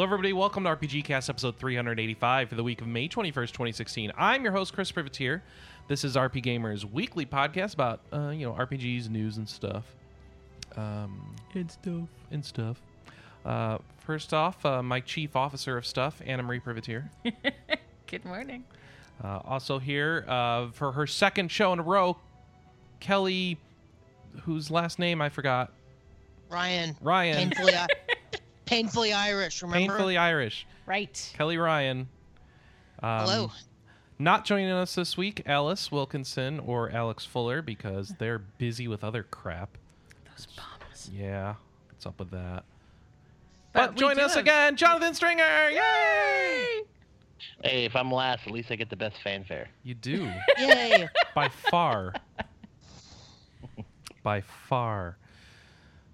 Hello, everybody. Welcome to RPG Cast episode 385 for the week of May 21st, 2016. I'm your host, Chris Privateer. This is RP Gamer's weekly podcast about, uh, you know, RPGs, news, and stuff. Um, and stuff. And stuff. Uh, first off, uh, my chief officer of stuff, Anna Marie Privateer. Good morning. Uh, also here uh, for her second show in a row, Kelley, whose last name I forgot. Ryan. Ryan. Painfully, I- painfully Irish. Remember? Painfully Irish. Right. Kelley Ryan. Um, Hello. Not joining us this week, Alice Wilkinson or Alex Fuller because they're busy with other crap. Those bombs. Yeah, what's up with that? But But, join us have- again, Johnathan Stringer! Yay! Hey, if I'm last, at least I get the best fanfare. You do, Yay. by far. by far.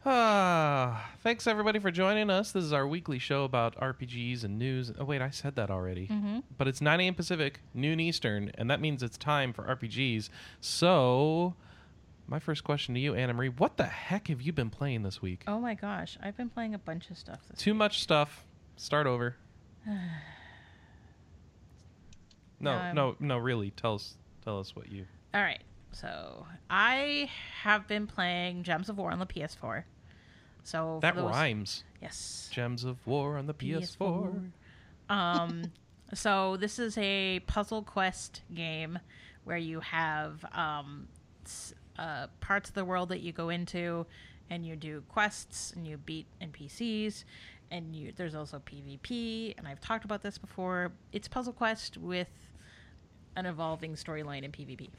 Ah, thanks everybody for joining us. This is our weekly show about RPGs and news. Oh wait, I said that already. Mm-hmm. But it's 9 a.m. Pacific, noon Eastern, and that means it's time for RPGs. So, my first question to you, Anna Marie, what the heck have you been playing this week? Oh my gosh, I've been playing a bunch of stuff this Too much stuff. Start over. no, Um, no, no. Really, tell us, tell us what you. All right. So, I have been playing Gems of War on the PS4. So, That those- rhymes. Yes. Gems of War on the PS4. um, so this is a puzzle quest game where you have um, uh, parts of the world that you go into, and you do quests and you beat NPCs, and you there's also PvP. And I've talked about this before. It's puzzle quest with an evolving storyline in PvP.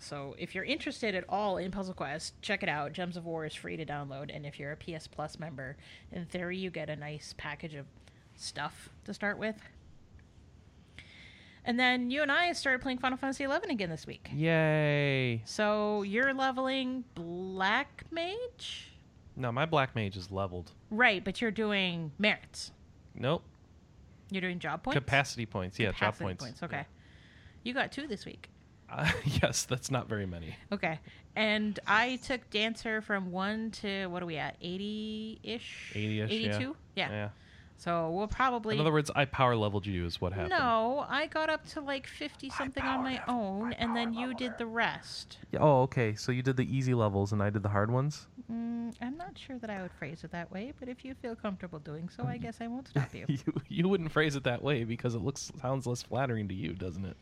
So if you're interested at all in Puzzle Quest, check it out. Gems of War is free to download, and if you're a PS Plus member, in theory you get a nice package of stuff to start with. And then you and I started playing Final Fantasy XI again this week. Yay! So you're leveling Black Mage, No, my black mage is leveled. right? But you're doing merits. Nope. You're doing job points. Capacity points. Yeah, job Capacity points. Okay. You got two this week. Uh, yes, that's not very many. Okay. And I took Dancer from 1 to, what are we at? 80 ish? 80-ish, yeah. 82? Yeah. Yeah. So we'll probably. In other words, I power leveled you is what happened. no, I got up to like 50 something on my level- own, I and then power you did her. the rest. Yeah, Oh, okay. So you did the easy levels and I did the hard ones. Mm, I'm not sure that I would phrase it that way, but if you feel comfortable doing so, I guess I won't stop you. you you wouldn't phrase it that way because it looks sounds less flattering to you, doesn't it?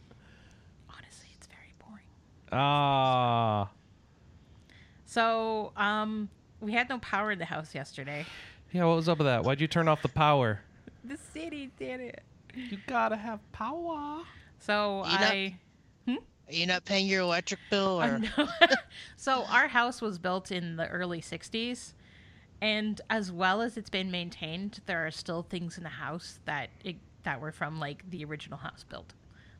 Honestly, it's very boring. Ah. So, um, we had no power in the house yesterday. Yeah, what was up with that? Why'd you turn off the power? The city did it. You gotta have power. So You know- I. Are you not paying your electric bill? I Or know. so our house was built in the early 60s and as well as it's been maintained there are still things in the house that it, that were from like the original house built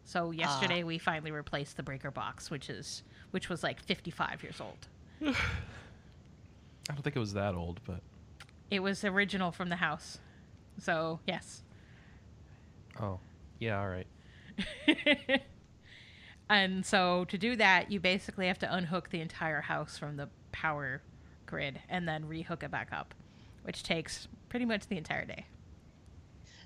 so ah. yesterday we finally replaced the breaker box which is which was like 55 years old. I don't think it was that old, but it was original from the house. So yes. Oh, yeah, all right. and so to do that you basically have to unhook the entire house from the power grid and then rehook it back up which takes pretty much the entire day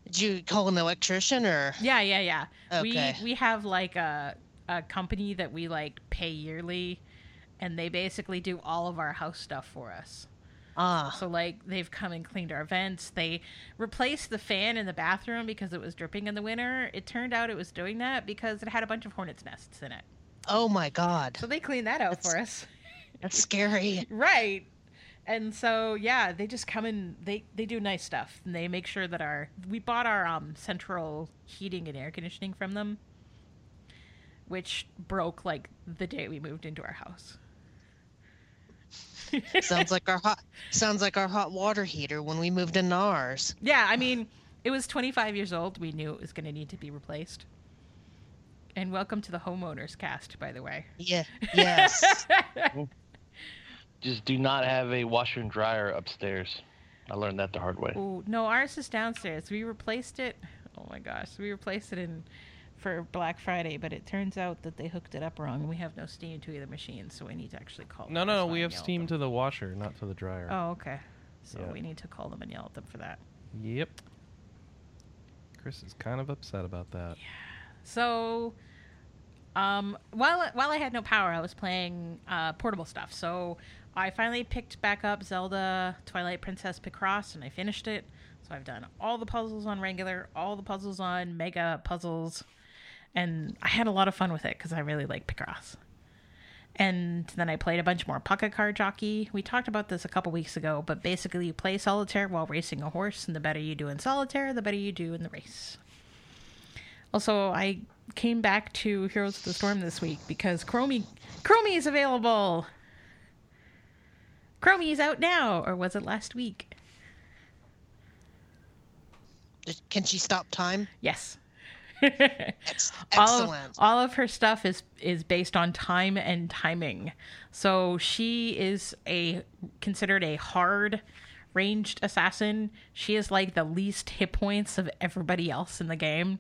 did you call an electrician or? Yeah, yeah, yeah. Okay. We we have like a a company that we like pay yearly and they basically do all of our house stuff for us. Ah, So like they've come and cleaned our vents. They replaced the fan in the bathroom because it was dripping in the winter. It turned out it was doing that because it had a bunch of hornets nests in it. oh my God, So they cleaned that out That's- for us. that's scary. right. And so yeah, they just come and they they do nice stuff. And they make sure that our we bought our um central heating and air conditioning from them, which broke like the day we moved into our house. sounds like our hot. Sounds like our hot water heater when we moved into ours. Yeah, I mean, it was 25 years old. We knew it was going to need to be replaced. And welcome to the homeowners cast, by the way. Yeah. Yes. Just do not have a washer and dryer upstairs. I learned that the hard way. Ooh, no, ours is downstairs. We replaced it. Oh my gosh, we replaced it in for Black Friday, but it turns out that they hooked it up wrong, we have no steam to either machine, so we need to actually call. No, them. no, no. We have steam to the washer, not to the dryer. Oh, okay. So Yeah. we need to call them and yell at them for that. Yep. Chris is kind of upset about that. Yeah. So, um, while while I had no power, I was playing uh, portable stuff. So I finally picked back up Zelda Twilight Princess Picross, and I finished it. So I've done all the puzzles on regular, all the puzzles on mega puzzles, and I had a lot of fun with it because I really like Picross. And then I played a bunch more Pocket Card Jockey. We talked about this a couple weeks ago, but basically you play solitaire while racing a horse, and the better you do in solitaire, the better you do in the race. Also, I came back to Heroes of the Storm this week because Chromie Chromie is available. Chromie is out now, or was it last week? Can she stop time? Yes. Ex- all of, excellent. all of her stuff is is based on time and timing. So she is a considered a hard ranged assassin. She is like the least hit points of everybody else in the game.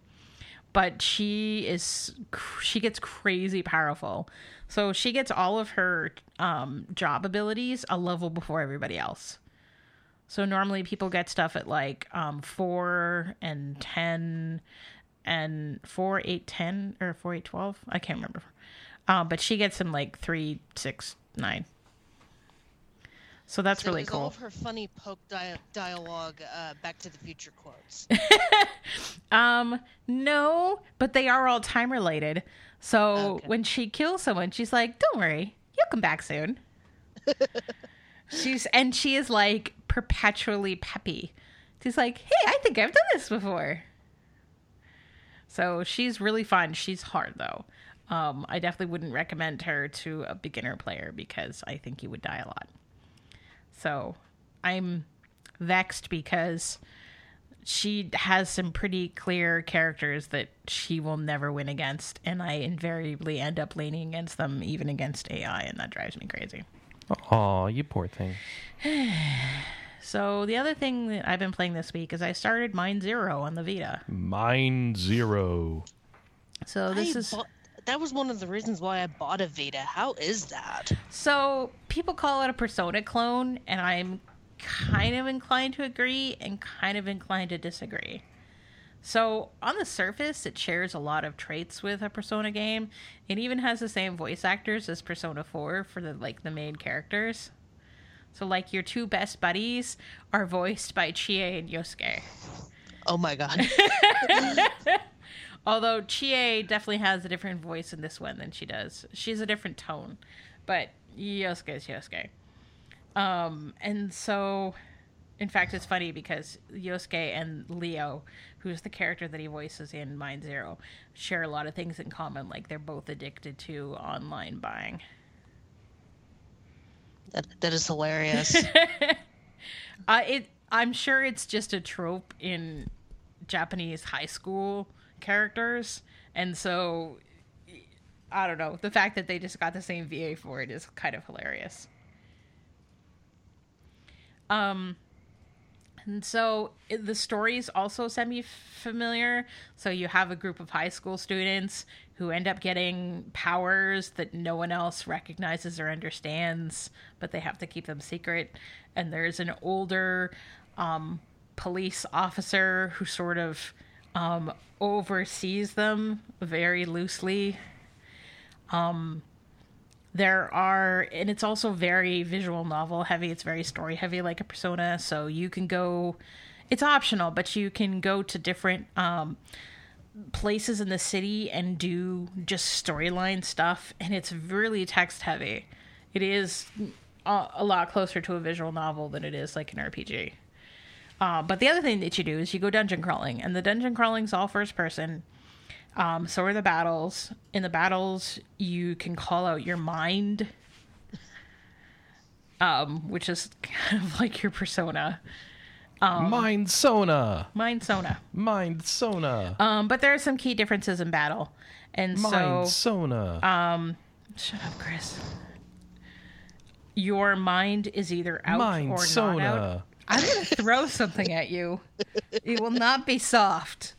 But she is she gets crazy powerful. So she gets all of her um, job abilities a level before everybody else. So normally people get stuff at like um, four and ten and four, eight, ten, or four, eight, twelve. I can't remember. Uh, but she gets them like three, six, nine. So that's So really is all cool. of her funny poke dia- dialogue, uh, Back to the Future quotes. Um, no, but they are all time related. So Okay. when she kills someone, she's like, "Don't worry, you'll come back soon." she's and she is like perpetually peppy. She's like, "Hey, I think I've done this before." So she's really fun. She's hard though. Um, I definitely wouldn't recommend her to a beginner player because I think you would die a lot. So I'm vexed because she has some pretty clear characters that she will never win against, and I invariably end up leaning against them, even against AI, and that drives me crazy. Oh, you poor thing. So the other thing that I've been playing this week is I started Mind Zero on the Vita. Mind Zero. So this I is bought- that was one of the reasons why I bought a Vita. How is that? so people call it a Persona clone, and I'm kind of inclined to agree and kind of inclined to disagree. So on the surface, it shares a lot of traits with a Persona game. It even has the same voice actors as Persona 4 for the like the main characters. So like your two best buddies are voiced by Chie and Yosuke. Oh my god. Although Chie definitely has a different voice in this one than she does. She's a different tone, but Yosuke is Yosuke. Um, and so, in fact, it's funny because Yosuke and Leo, who's the character that he voices in Mind Zero, share a lot of things in common. Like they're both addicted to online buying. that, that is hilarious. Uh, it. I'm sure it's just a trope in Japanese high school characters, and so I don't know. The fact that they just got the same VA for it is kind of hilarious. Um, and so the story is also semi familiar. So you have a group of high school students who end up getting powers that no one else recognizes or understands, but they have to keep them secret. And there's an older um, police officer who sort of um, oversees them very loosely. There are and it's also very visual novel heavy. It's very story heavy like a persona. So you can go it's optional but you can go to different um places in the city and do just storyline stuff. And it's really text heavy. It is a, a lot closer to a visual novel than it is like an rpg uh, but the other thing that you do is you go dungeon crawling and the dungeon crawling's all first person um, so are the battles. In the battles, you can call out your mind, um, which is kind of like your persona. Mind Sona. Mind Sona. Mind Sona. Um, but there are some key differences in battle. And Mind so, Sona. shut up, Chris. Your mind is either out Mind or not out. I'm going to throw something at you. It will not be soft.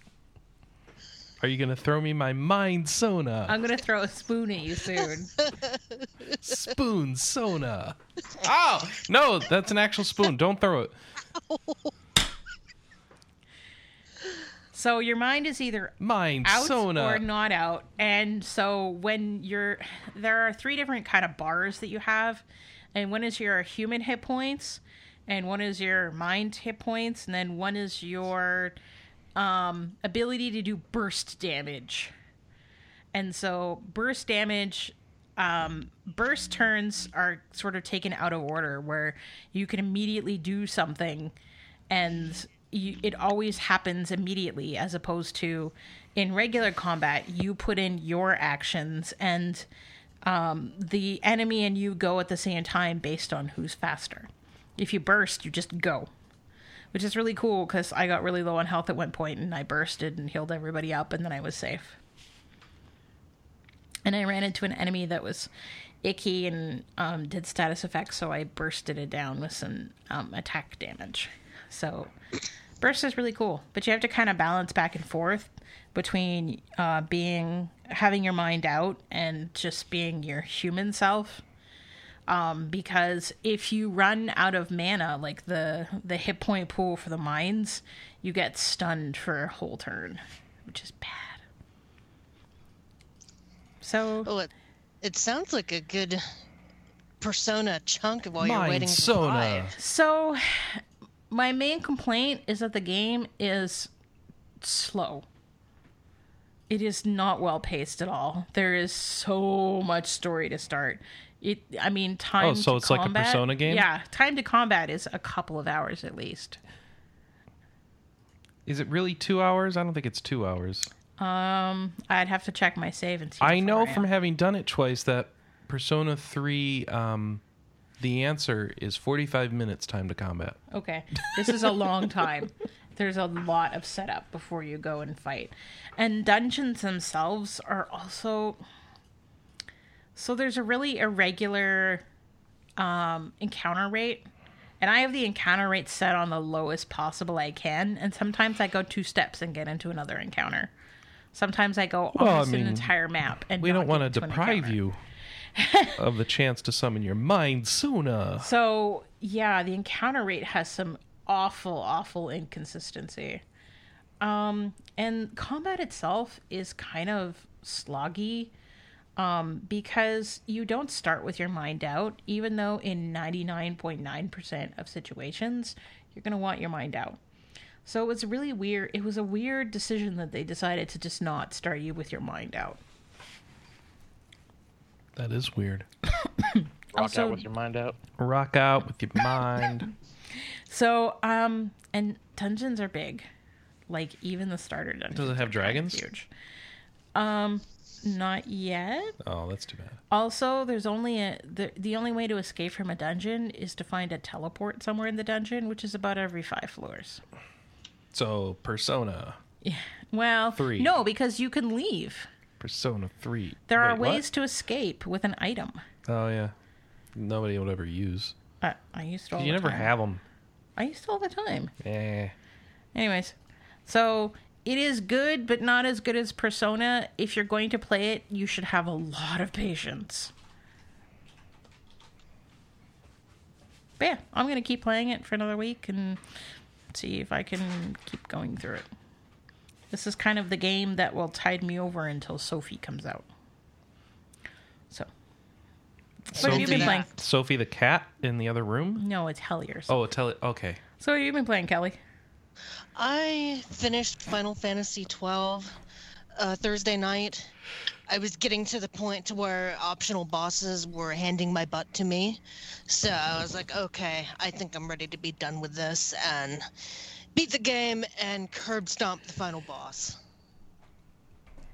Are you gonna throw me my Mind Sona? I'm going to throw a spoon at you soon. spoon Sona. Oh no, that's an actual spoon. Don't throw it. So your mind is either Mind out Sona. or not out. And so when you're there are three different kind of bars that you have. And one is your human hit points, and one is your mind hit points, and then one is your um, ability to do burst damage. And so burst damage um, burst turns are sort of taken out of order where you can immediately do something and you, it always happens immediately as opposed to in regular combat you put in your actions and um, the enemy and you go at the same time based on who's faster if you burst you just go which is really cool because i got really low on health at one point and i bursted and healed everybody up and then i was safe and I ran into an enemy that was icky and um, did status effects, so I bursted it down with some um, attack damage. So burst is really cool, but you have to kind of balance back and forth between uh, being having your mind out and just being your human self. Um, because if you run out of mana, like the the hit point pool for the mines, you get stunned for a whole turn, which is bad. So Oh, it, it sounds like a good persona chunk while you're waiting for Sona. five. So, my main complaint is that the game is slow. It is not well paced at all. There is so much story to start. It, I mean, time. Oh, so it's like a Persona game? Yeah, time to combat is a couple of hours at least. Is it really two hours? I don't think it's two hours. Um, I'd have to check my save and see. I know far from having done it twice that Persona 3, um, the answer is 45 minutes time to combat. Okay. This is a long time. There's a lot of setup before you go and fight. And dungeons themselves are also so there's a really irregular um encounter rate. And I have the encounter rate set on the lowest possible I can, and sometimes I go two steps and get into another encounter. Sometimes I go Well, I almost mean, an entire map and We don't want to get into an deprive you of the chance to summon your mind sooner. So yeah, the encounter rate has some awful, awful inconsistency. Um, and combat itself is kind of sloggy. Um, because you don't start with your mind out, even though in 99.9% of situations, you're going to want your mind out. So it was really weird. It was a weird decision that they decided to just not start you with your mind out. That is weird. Rock Also- out with your mind out. Rock out with your mind. So, um, and dungeons are big. Like even the starter dungeons. Does it have are kind of dragons? Huge. Um, not yet. Oh, that's too bad. Also, there's only a the the only way to escape from a dungeon is to find a teleport somewhere in the dungeon, which is about every five floors. So, Persona. Yeah. Well, Three. no, because you can leave. Persona 3. There are Wait, what? ways to escape with an item. Oh, yeah. Nobody would ever use. Uh, I used to all you the never time. have them. I used to all the time. Yeah. Anyways, so it is good, but not as good as Persona. If you're going to play it, you should have a lot of patience. But yeah, I'm going to keep playing it for another week and see if I can keep going through it. This is kind of the game that will tide me over until Sophie comes out. So, what have you been Sophie- playing? Sophie the cat in the other room? No, it's Helliers. Oh, tell it. Okay. So, what have you been playing, Kelley? I finished Final Fantasy twelve uh, Thursday night. I was getting to the point to where optional bosses were handing my butt to me, so I was like, okay, I think I'm ready to be done with this and beat the game and curb stomp the final boss.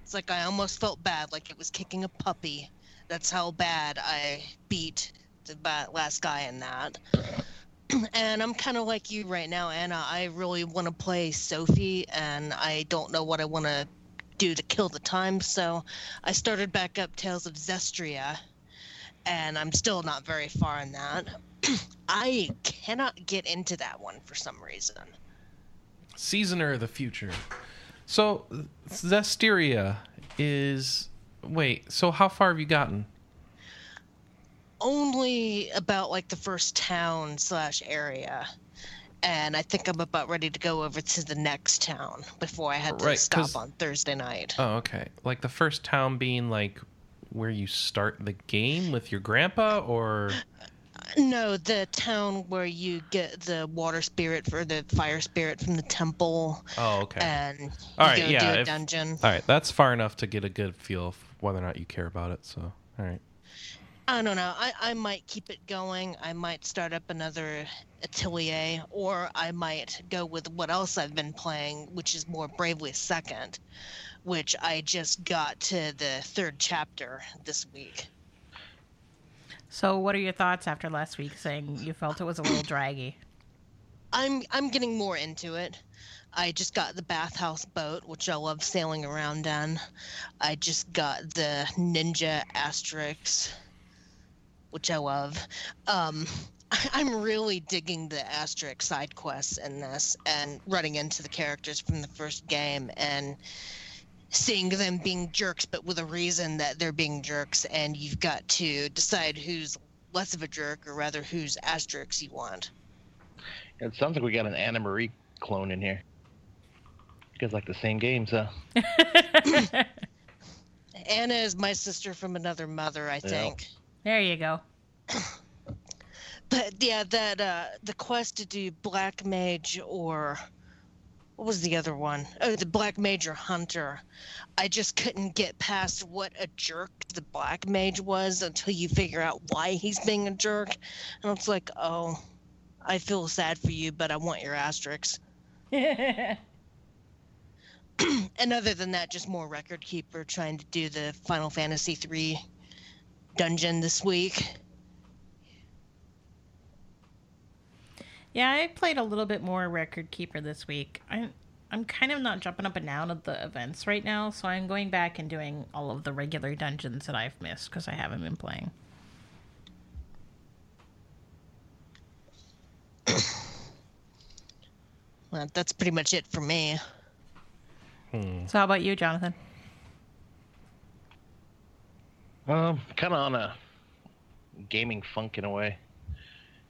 It's like I almost felt bad, like it was kicking a puppy. That's how bad I beat the last guy in that and I'm kind of like you right now, Anna. I really want to play Sophie, and I don't know what I want to do to kill the time. So I started back up Tales of Zestiria, and I'm still not very far in that. I cannot get into that one for some reason. Seasoner of the future. So, Zestiria is. Wait, so how far have you gotten? Only about like the first town slash area, and I think I'm about ready to go over to the next town before I had to Right, stop on Thursday night. Oh, okay. Like the first town being like where you start the game with your grandpa, or No, the town where you get the water spirit for the fire spirit from the temple, oh, okay. and you All right, go yeah, do a if- dungeon. All right, that's far enough to get a good feel of whether or not you care about it. So, all right. I don't know. I, I might keep it going. I might start up another atelier, or I might go with what else I've been playing, which is more Bravely Second, which I just got to the third chapter this week. So, what are your thoughts after last week saying you felt it was a little draggy? I'm I'm getting more into it. I just got the bathhouse boat, which I love sailing around on. I just got the ninja asterisk, which I love. Um, I'm really digging the asterisk side quests in this, and running into the characters from the first game, and seeing them being jerks, but with a reason that they're being jerks, and you've got to decide who's less of a jerk, or rather whose asterisk you want. It sounds like we got an Anna Marie clone in here. You guys like the same games, huh? Anna is my sister from another mother, I Yeah. There you go. But yeah, that uh the quest to do Black Mage or what was the other one? Oh, the Black Mage or Hunter. I just couldn't get past what a jerk the Black Mage was until you figure out why he's being a jerk. And it's like, oh, I feel sad for you, but I want your asterisks. And other than that, just more record keeper trying to do the Final Fantasy III dungeon this week. Yeah, I played a little bit more Record Keeper this week. I'm I'm kind of not jumping up and down at the events right now, so I'm going back and doing all of the regular dungeons that I've missed because I haven't been playing. Well, that's pretty much it for me. Hmm. So how about you, Johnathan? Um, kind of on a gaming funk in a way.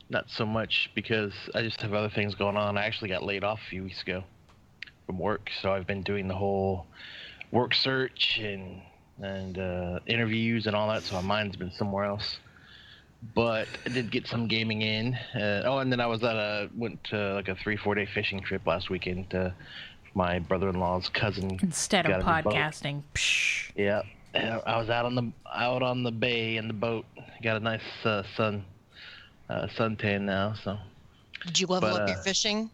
Not so much because I just have other things going on. I actually got laid off a few weeks ago from work, so I've been doing the whole work search and and uh, interviews and all that. So my mind's been somewhere else. But I did get some gaming in. Uh, oh, and then I was at a went to like a three four day fishing trip last weekend to my brother in law's cousin. Instead of got a new boat. podcasting, yeah, I was out on the out on the bay in the boat. Got a nice uh, sun uh, suntan now. So Did you level But, up your uh, fishing?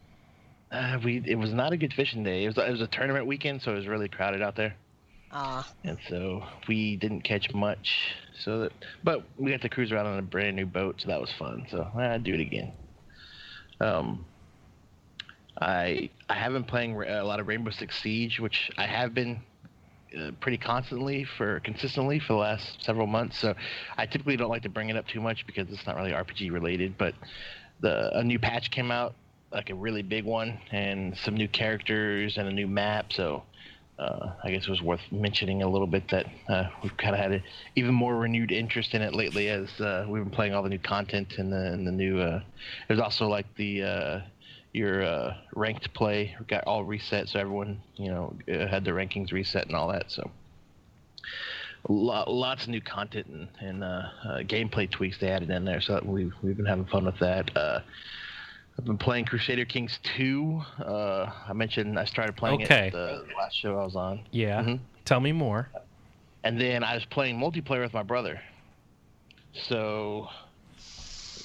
uh, we it was not a good fishing day. It was it was a tournament weekend, so it was really crowded out there, Ah, and so we didn't catch much. So that, but we got to cruise around on a brand new boat, so that was fun. So I'd do it again. Um, I I have been playing a lot of Rainbow Six Siege, which I have been uh, pretty constantly for consistently for the last several months. So I typically don't like to bring it up too much because it's not really RPG related. But the a new patch came out, like a really big one, and some new characters and a new map. So uh, I guess it was worth mentioning a little bit that uh, we've kind of had an even more renewed interest in it lately as uh, we've been playing all the new content and the and the new. Uh, there's also like the uh, your uh, ranked play got all reset, so everyone you know uh, had their rankings reset and all that. So Lo- lots of new content and, and uh, uh, gameplay tweaks they added in there. So we've we've been having fun with that. Uh, I've been playing Crusader Kings 2. Uh, I mentioned I started playing Okay. it the last show I was on. Yeah. Mhm. Tell me more. And then I was playing multiplayer with my brother. So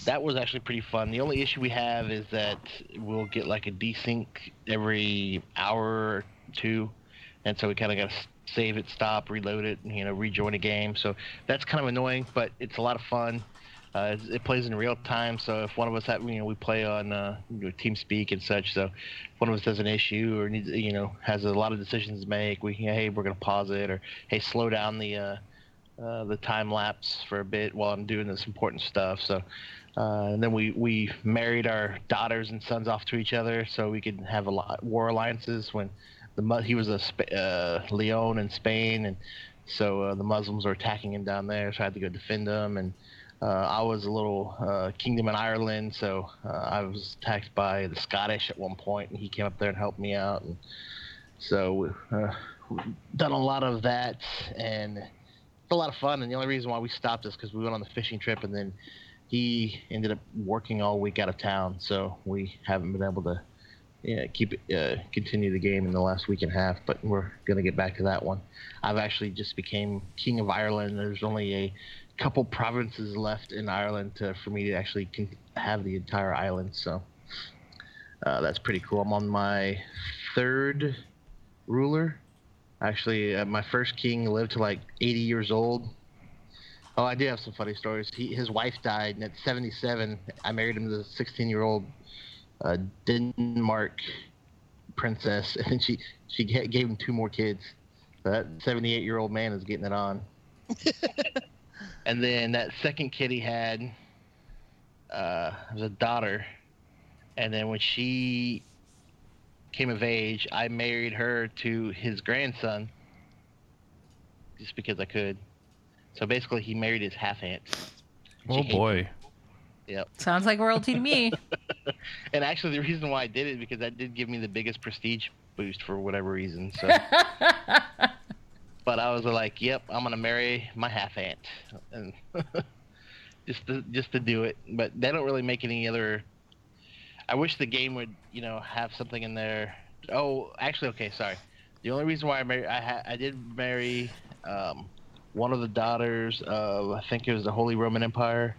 that was actually pretty fun. The only issue we have is that we'll get like a desync every hour or two. And so we kind of got to save it, stop, reload it, and, you know, rejoin a game. So that's kind of annoying, but it's a lot of fun. Uh, it- plays in real time, so if one of us have, you know, we play on uh, you know, TeamSpeak and such. So if one of us has an issue or needs, you know, has a lot of decisions to make, we, can hey, we're gonna pause it, or hey, slow down the uh, uh, the time lapse for a bit while I'm doing this important stuff. So, uh, and then we we married our daughters and sons off to each other, so we could have a lot war alliances when the he was a uh, Leon in Spain, and so uh, the Muslims were attacking him down there, so I had to go defend them and. uh, I was a little uh, kingdom in Ireland, so uh, I was attacked by the Scottish at one point, and he came up there and helped me out. And so we've done a lot of that, and it's a lot of fun. And the only reason why we stopped is because we went on the fishing trip, and then he ended up working all week out of town, so we haven't been able to keep uh, continue the game in the last week and a half, but we're gonna get back to that one. I've actually just became king of Ireland. There's only a couple provinces left in Ireland to, for me to actually have the entire island, so uh, that's pretty cool. I'm on my third ruler. Actually, uh, my first king lived to like 80 years old. Oh, I do have some funny stories. He, his wife died, and at 77, I married him to the 16 year old uh, Denmark princess, and then she she gave him two more kids. So that 78 year old man is getting it on. and then that second kid he had uh, was a daughter, and then when she came of age, I married her to his grandson, just because I could. So basically, he married his half aunt. Oh boy. Yep. Sounds like royalty to me. and actually, the reason why I did it because that did give me the biggest prestige boost for whatever reason. So, but I was like, "Yep, I'm gonna marry my half aunt," and just to just to do it. But they don't really make any other. I wish the game would, you know, have something in there. Oh, actually, okay, sorry. The only reason why I married, I ha- I did marry um, one of the daughters of I think it was the Holy Roman Empire.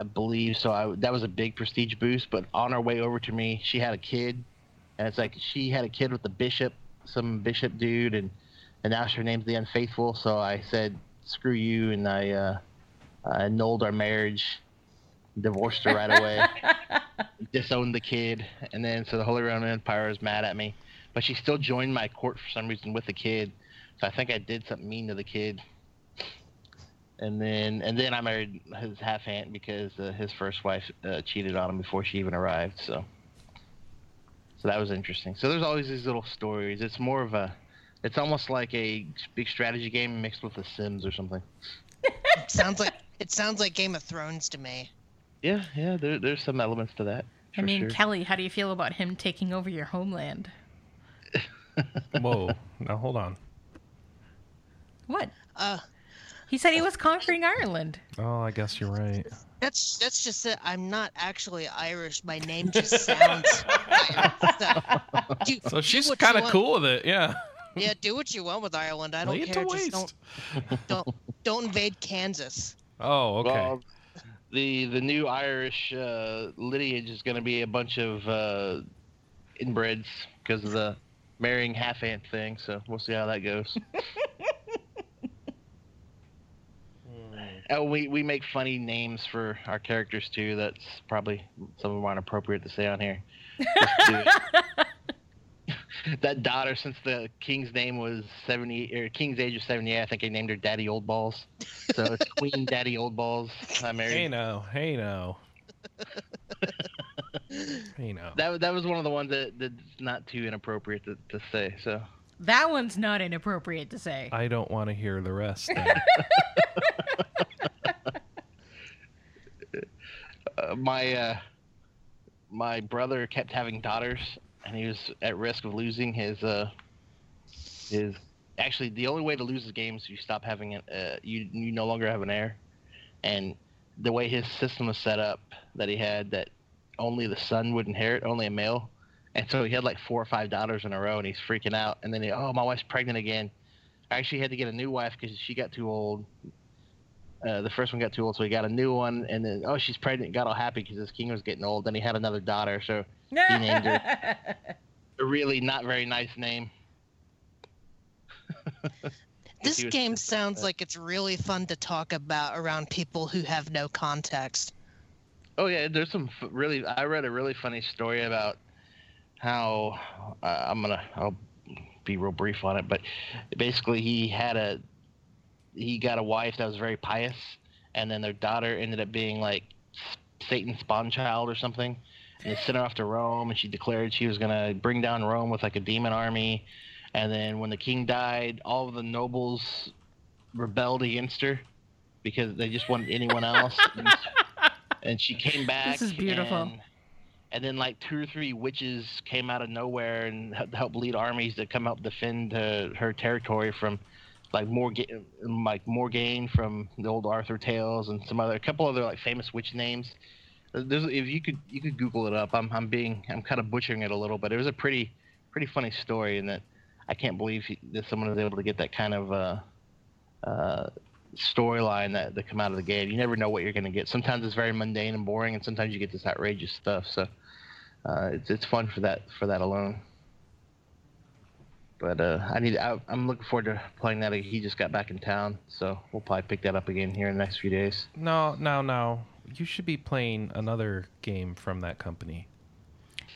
I believe so. I, that was a big prestige boost. But on her way over to me, she had a kid, and it's like she had a kid with the bishop, some bishop dude, and and now her name's the Unfaithful. So I said, "Screw you," and I uh, I annulled our marriage, divorced her right away, disowned the kid, and then so the Holy Roman Empire was mad at me, but she still joined my court for some reason with the kid. So I think I did something mean to the kid and then and then I married his half aunt because uh, his first wife uh, cheated on him before she even arrived. So, so that was interesting. So there's always these little stories. It's more of a, it's almost like a big strategy game mixed with The Sims or something. sounds like it sounds like Game of Thrones to me. Yeah, yeah. There, there's some elements to that. I mean, sure. Kelley, how do you feel about him taking over your homeland? Whoa. Now hold on. What? Uh, He said he was conquering Ireland. Oh, I guess you're right. that's that's just it. I'm not actually Irish. My name just sounds. Irish. So, do- So she's kind of cool with it. Yeah. Yeah, do what you want with Ireland. I don't Lay care. to Just waste. don't don't don't invade Kansas. Oh, okay. Well, the the new Irish uh, lineage is going to be a bunch of uh, inbreds because of the marrying half aunt thing. So we'll see how that goes. Oh, we, we make funny names for our characters too. That's probably some of them aren't appropriate to say on here. That daughter, since the king's name was seventy or king's age was seventy, I think they named her Daddy Old Balls. So it's Queen Daddy Old Balls. I married. hey now. Hey now. hey now. That that was one of the ones that that's not too inappropriate to, to say. So That one's not inappropriate to say. I don't want to hear the rest. Uh, my uh, my brother kept having daughters, and he was at risk of losing his uh, his. Actually, the only way to lose the game is you stop having it. Uh, you you no longer have an heir, and the way his system was set up, that he had that only the son would inherit, only a male, and so he had like four or five daughters in a row, and he's freaking out. And then he, oh, my wife's pregnant again. I actually had to get a new wife because she got too old. Uh, the first one got too old, so he got a new one, and then oh, she's pregnant. Got all happy because his king was getting old. Then he had another daughter, so he named her a really not very nice name. This was game sounds uh, like it's really fun to talk about around people who have no context. Oh yeah, there's some f- really. I read a really funny story about how uh, I'm gonna. I'll be real brief on it, but basically he had a he got a wife that was very pious, and then their daughter ended up being like Satan's spawn child or something. And they sent her off to Rome, and she declared she was gonna bring down Rome with like a demon army. And then when the king died, all of the nobles rebelled against her because they just wanted anyone else. and she came back. This is beautiful. And, and then like two or three witches came out of nowhere and helped lead armies to come help defend uh, her territory from like Morga- like Morgaine from the old Arthur tales and some other a couple other like famous witch names. There's, if you could you could Google it up. I'm I'm being I'm kind of butchering it a little, but it was a pretty pretty funny story, and that I can't believe that someone was able to get that kind of uh, uh, storyline that that come out of the game. You never know what you're going to get. Sometimes it's very mundane and boring, and sometimes you get this outrageous stuff. So uh, it's it's fun for that for that alone. But uh, I need I, I'm looking forward to playing that. He just got back in town, so we'll probably pick that up again here in the next few days. No, no, no. You should be playing another game from that company.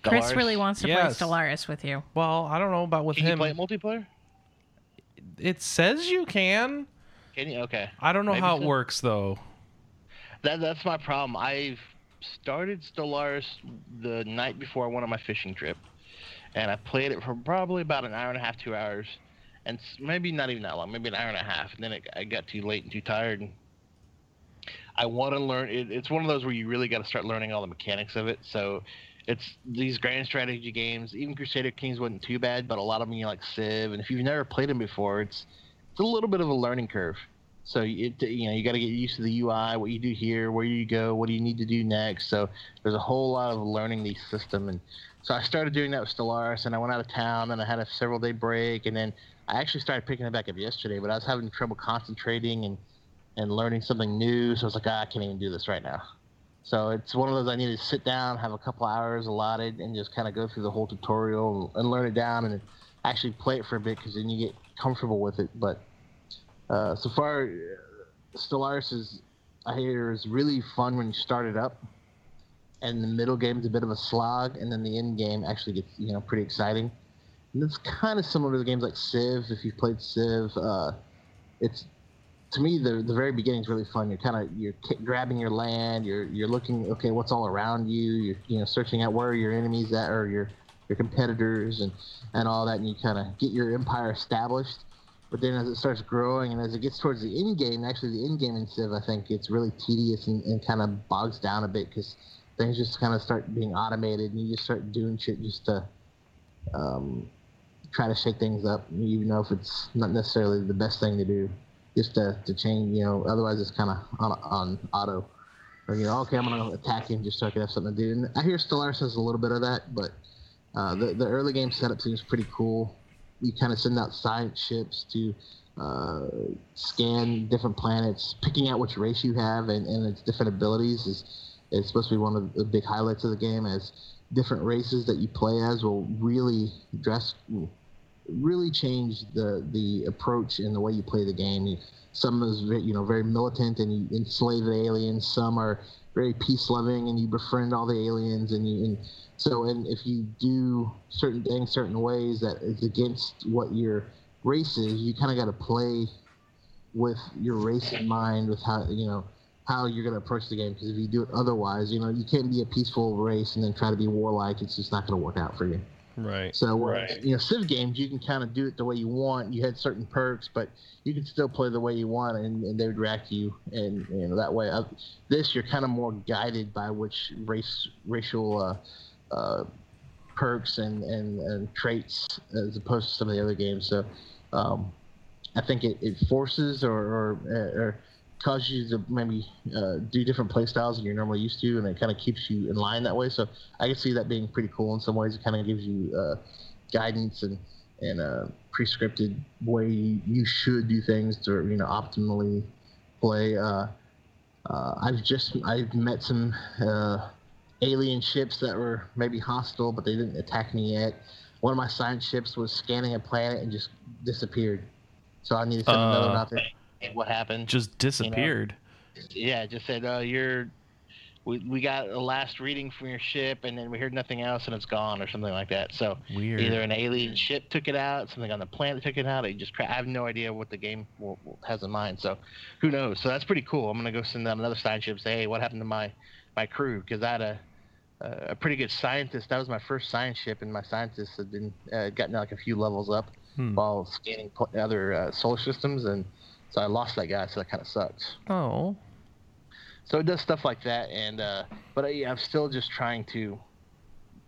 Chris Stellaris? really wants to Yes. play Stellaris with you. Well, I don't know about with Can you him. play it multiplayer? it says you can. Can you? Okay. I don't know Maybe how it so. works though. That that's my problem. I've started Stellaris the night before I went on my fishing trip, and I played it for probably about an hour and a half, two hours, and maybe not even that long, maybe an hour and a half. And then it, I got too late and too tired. And I want to learn. It, it's one of those where you really got to start learning all the mechanics of it. So. It's these grand strategy games. Even Crusader Kings wasn't too bad, but a lot of them you like Civ, and if you've never played them before, it's it's a little bit of a learning curve. So it, you know you got to get used to the UI, what you do here, where you go, what do you need to do next. So there's a whole lot of learning the system, and so I started doing that with Stellaris, and I went out of town, and I had a several day break, and then I actually started picking it back up yesterday, but I was having trouble concentrating and and learning something new, so I was like, ah, I can't even do this right now. So it's one of those I need to sit down, have a couple hours allotted, and just kind of go through the whole tutorial and learn it down, and actually play it for a bit because then you get comfortable with it. But uh, so far, uh, Stellaris is I hear is really fun when you start it up, and the middle game is a bit of a slog, and then the end game actually gets you know pretty exciting. And it's kind of similar to the games like Civ. If you've played Civ, uh, it's to me the the very beginning is really fun. You're kind of you're ki- grabbing your land. You're you're looking okay, what's all around you. You're you know searching out where your enemies at or your your competitors and and all that, and you kind of get your empire established. But then as it starts growing and as it gets towards the end game, actually the end game in Civ, I think it's really tedious and, and kind of bogs down a bit because things just kind of start being automated and you just start doing shit just to um, try to shake things up, even though if it's not necessarily the best thing to do, just to, to change, you know, otherwise it's kind of on, on auto. Or, you know, okay, I'm going to attack him just so I can have something to do. And I hear Stellaris has a little bit of that, but uh, the, the early game setup seems pretty cool. You kind of send out science ships to uh, scan different planets, picking out which race you have and, and its different abilities is, is supposed to be one of the big highlights of the game as different races that you play as will really dress really change the the approach and the way you play the game. Some is very, you know very militant and you enslave the aliens. Some are very peace loving and you befriend all the aliens and you and so and if you do certain things certain ways that is against what your race is, you kind of got to play with your race in mind with how you know how you're going to approach the game because if you do it otherwise you know you can't be a peaceful race and then try to be warlike. It's just not going to work out for you. Right. so whereas, you know civ games you can kind of do it the way you want. You had certain perks but you can still play the way you want and, and they would react to you. And you know that way uh, this you're kind of more guided by which race racial uh, uh, perks and, and, and traits as opposed to some of the other games. So um, I think it, it forces or, or, or causes you to maybe uh, do different play styles than you're normally used to, and it kind of keeps you in line that way. So I can see that being pretty cool in some ways. It kind of gives you uh, guidance and and a prescripted way you, should do things to you know optimally play. Uh, uh, I've just I've met some uh, alien ships that were maybe hostile, but they didn't attack me yet. One of my science ships was scanning a planet and just disappeared. So I need to send another Uh. out there. What happened? Just disappeared. yeah, just said, uh, you're. We, we got a last reading from your ship, and then we heard nothing else, and it's gone, or something like that. So Weird. either an alien ship took it out, something on the planet took it out. It just cra- I have no idea what the game has in mind. So who knows? So that's pretty cool. I'm gonna go send out another science ship. Say, hey, what happened to my my crew? Because I had a a a pretty good scientist. That was my first science ship, and my scientists had been uh, gotten like a few levels up Hmm. while scanning pl- other uh, solar systems and so I lost that guy. So that kind of sucks. Oh. So it does stuff like that, and uh, but yeah, I'm still just trying to,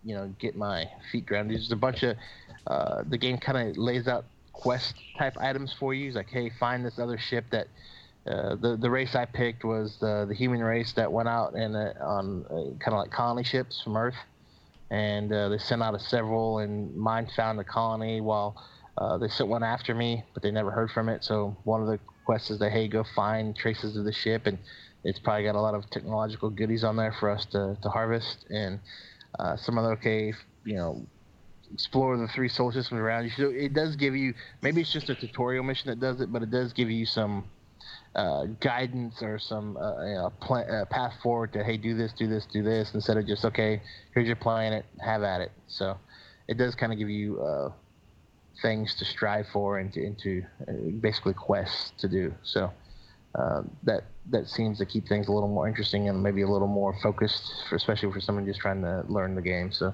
you know, get my feet grounded. There's a bunch of uh, the game kind of lays out quest type items for you. It's like, hey, find this other ship that. Uh, the the race I picked was the the human race that went out and uh, on uh, kind of like colony ships from Earth, and uh, they sent out a several, and mine found a colony while uh, they sent one after me, but they never heard from it. So one of the quests is that hey, go find traces of the ship, and it's probably got a lot of technological goodies on there for us to, to harvest, and uh, some other okay, you know, explore the three solar systems around you. So it does give you maybe it's just a tutorial mission that does it, but it does give you some uh, guidance or some uh, you know, pl- uh, path forward to hey, do this, do this, do this, instead of just okay, here's your planet, have at it. So it does kind of give you uh, things to strive for and to, into uh, basically quests to do. So uh, that that seems to keep things a little more interesting and maybe a little more focused, for, especially for someone just trying to learn the game. So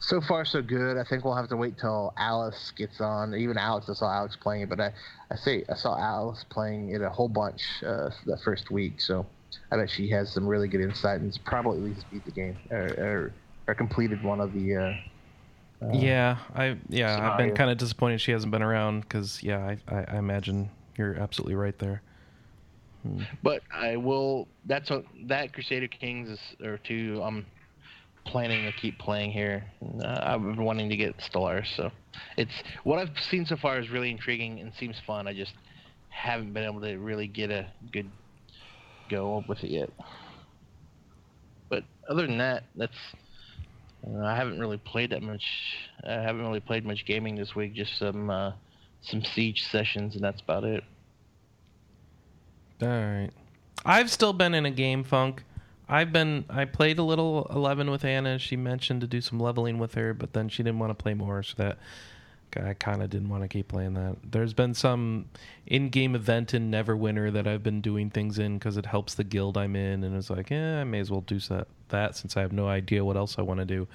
so far so good. I think we'll have to wait till Alice gets on. Even Alex, I saw Alex playing it, but I I say I saw Alice playing it a whole bunch uh, the first week. So I bet she has some really good insight and probably at least beat the game or or, or completed one of the. Uh, yeah, I yeah, I've been kind of disappointed she hasn't been around because yeah, I, I I imagine you're absolutely right there. But I will. That's what that Crusader Kings is or two. I'm planning to keep playing here. Uh, I've been wanting to get Stellaris, so it's what I've seen so far is really intriguing and seems fun. I just haven't been able to really get a good go with it yet. But other than that, that's. Uh, I haven't really played that much. I haven't really played much gaming this week. Just some uh, some siege sessions, and that's about it. All right. I've still been in a game funk. I've been I played a little 11 with Anna. She mentioned to do some leveling with her, but then she didn't want to play more, so that I kind of didn't want to keep playing that. There's been some in-game event in Neverwinter that I've been doing things in because it helps the guild I'm in, and it's like, eh, I may as well do that, that since I have no idea what else I want to do.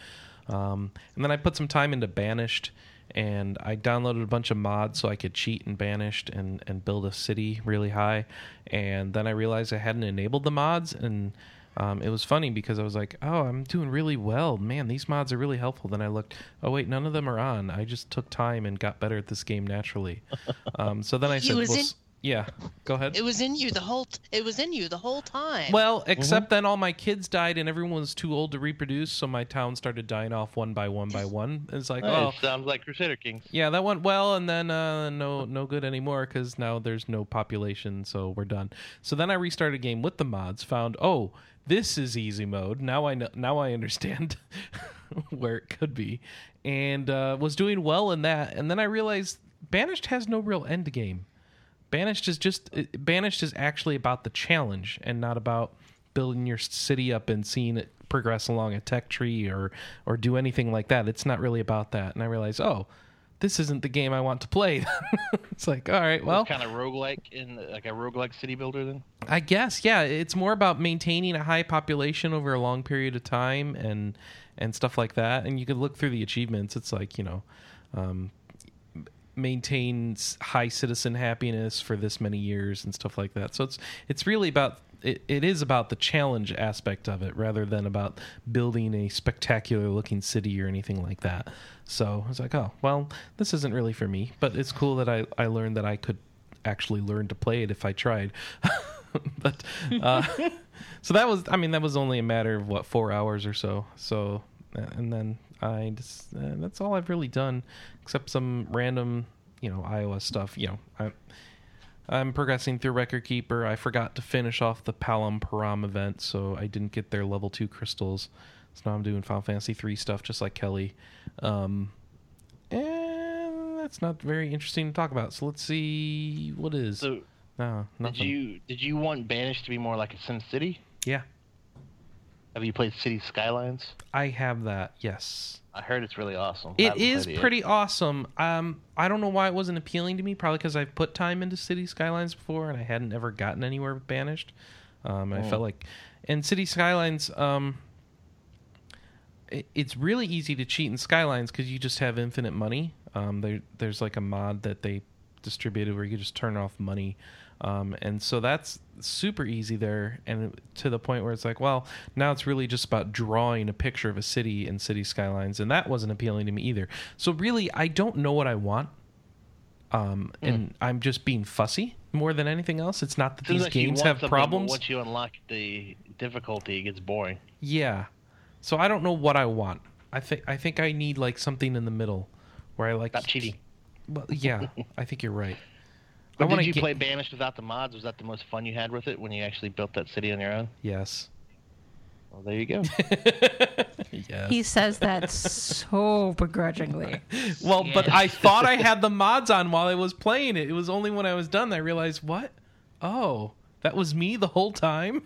Um, and then I put some time into Banished, and I downloaded a bunch of mods so I could cheat in Banished and, and build a city really high. And then I realized I hadn't enabled the mods, and um, it was funny because I was like, oh, I'm doing really well. Man, these mods are really helpful. Then I looked, oh, wait, none of them are on. I just took time and got better at this game naturally. um, so then I said, was well, in- yeah, go ahead. It was in you the whole. T- it was in you the whole time. Well, except then all my kids died and everyone was too old to reproduce, so my town started dying off one by one by one. It's like, Hey, oh, sounds like Crusader Kings. yeah, that went well, and then uh, no, no good anymore because now there's no population, so we're done. So then I restarted a game with the mods. Found oh, this is easy mode. Now I know. Now I understand where it could be, and uh, was doing well in that. And then I realized Banished has no real end game. Banished is just Banished is actually about the challenge and not about building your city up and seeing it progress along a tech tree or or do anything like that. It's not really about that. And I realized, oh, this isn't the game I want to play. it's like, all right, well, kind of roguelike in like a roguelike city builder then. I guess yeah, it's more about maintaining a high population over a long period of time and and stuff like that. And you can look through the achievements. It's like you know, um, maintains high citizen happiness for this many years and stuff like that. So it's it's really about it, it is about the challenge aspect of it rather than about building a spectacular looking city or anything like that. So I was like, oh well, this isn't really for me. But it's cool that I I learned that I could actually learn to play it if I tried. but uh, so that was I mean that was only a matter of what four hours or so. So uh, and then I just uh, that's all I've really done except some random you know iOS stuff. You know I. I'm progressing through Record Keeper. I forgot to finish off the Palom Porom event, so I didn't get their level two crystals. So now I'm doing Final Fantasy three stuff, just like Kelley. Um, and that's not very interesting to talk about. So let's see what is. So no, did you did you want Banish to be more like a Sim City? Yeah, Have you played City Skylines? I have that. Yes. I heard it's really awesome. It is pretty awesome. Um, I don't know why it wasn't appealing to me. Probably because I've put time into City Skylines before, and I hadn't ever gotten anywhere with Banished. Um, and I Oh. felt like, and City Skylines, um, it, it's really easy to cheat in Skylines because you just have infinite money. Um, there, there's like a mod that they distributed where you just turn off money. Um, and so that's super easy there, and to the point where it's like, well, now it's really just about drawing a picture of a city and city skylines, and that wasn't appealing to me either. So really, I don't know what I want, um, and I'm just being fussy more than anything else. It's not that Seems these like games have problems. Once you unlock the difficulty, it gets boring. Yeah. So I don't know what I want. I think I think I need like something in the middle where I like Stop cheating. Well, yeah, I think you're right. But wanna did you get- play Banished without the mods? Was that the most fun you had with it when you actually built that city on your own? Yes. Well, there you go. yes. He says that so begrudgingly. well, but I thought I had the mods on while I was playing it. It was only when I was done that I realized what? Oh, that was me the whole time.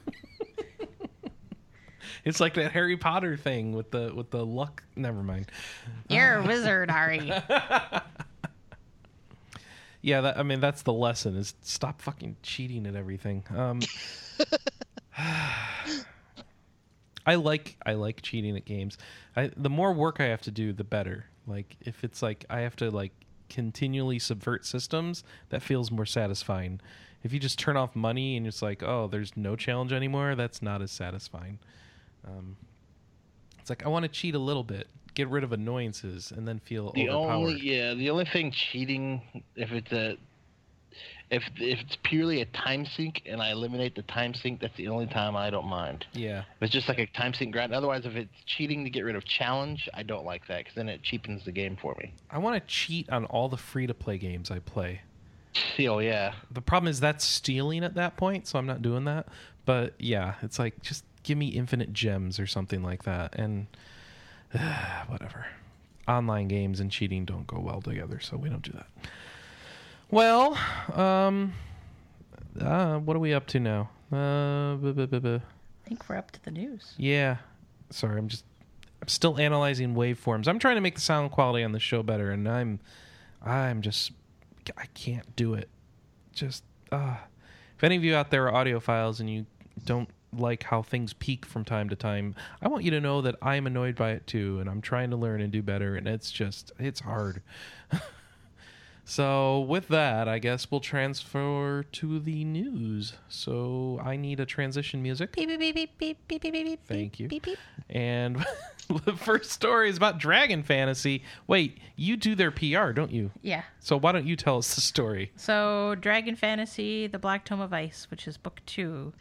it's like that Harry Potter thing with the with the luck. Never mind. You're a wizard, Harry. Yeah, that, I mean that's the lesson is stop fucking cheating at everything. Um, I like I like cheating at games. I, the more work I have to do, the better. Like if it's like I have to like continually subvert systems, that feels more satisfying. If you just turn off money and it's like, oh, there's no challenge anymore, that's not as satisfying. Um, it's like I want to cheat a little bit, get rid of annoyances, and then feel The overpowered. only yeah, the only thing cheating if it's a if if it's purely a time sink and I eliminate the time sink, that's the only time I don't mind. yeah. If it's just like a time sink grind. Otherwise, if it's cheating to get rid of challenge, I don't like that because then it cheapens the game for me. I want to cheat on all the free to play games I play. Oh yeah, The problem is that's stealing at that point, so I'm not doing that. But yeah, it's like just give me infinite gems or something like that, and whatever. Online games and cheating don't go well together, so we don't do that. Well, um, uh, what are we up to now? Uh, buh, buh, buh. I think we're up to the news. Yeah. Sorry, I'm just I'm still analyzing waveforms. I'm trying to make the sound quality on the show better and I'm I'm just I can't do it. Just uh if any of you out there are audiophiles and you don't like how things peak from time to time. I want you to know that I'm annoyed by it too, and I'm trying to learn and do better, and it's just, it's hard. so, with that, I guess we'll transfer to the news. So, I need a transition music. Beep, beep, beep, beep, beep, beep, beep, beep. beep. Thank you. Beep, beep. And the first story is about Dragon Fantasy. Wait, you do their PR, don't you? Yeah. So, why don't you tell us the story? So, Dragon Fantasy, The Black Tome of Ice, which is book two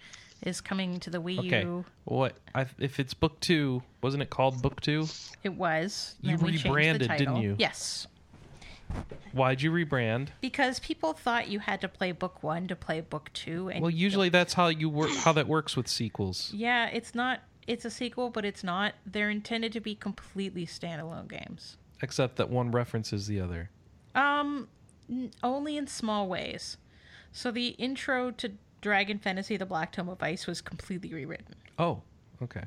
is coming to the Wii Okay. U. What I, if it's book two? Wasn't it called book two? It was. You then we changed the rebranded, didn't you? Yes, Why'd you rebrand? because people thought you had to play book one to play book two, and Well, usually that's how you work. How that works with sequels. yeah, it's not. It's a sequel, but it's not. They're intended to be completely standalone games. Except that one references the other. Um, n- only in small ways. So the intro to Dragon Fantasy: The Black Tome of Ice was completely rewritten. Oh, okay.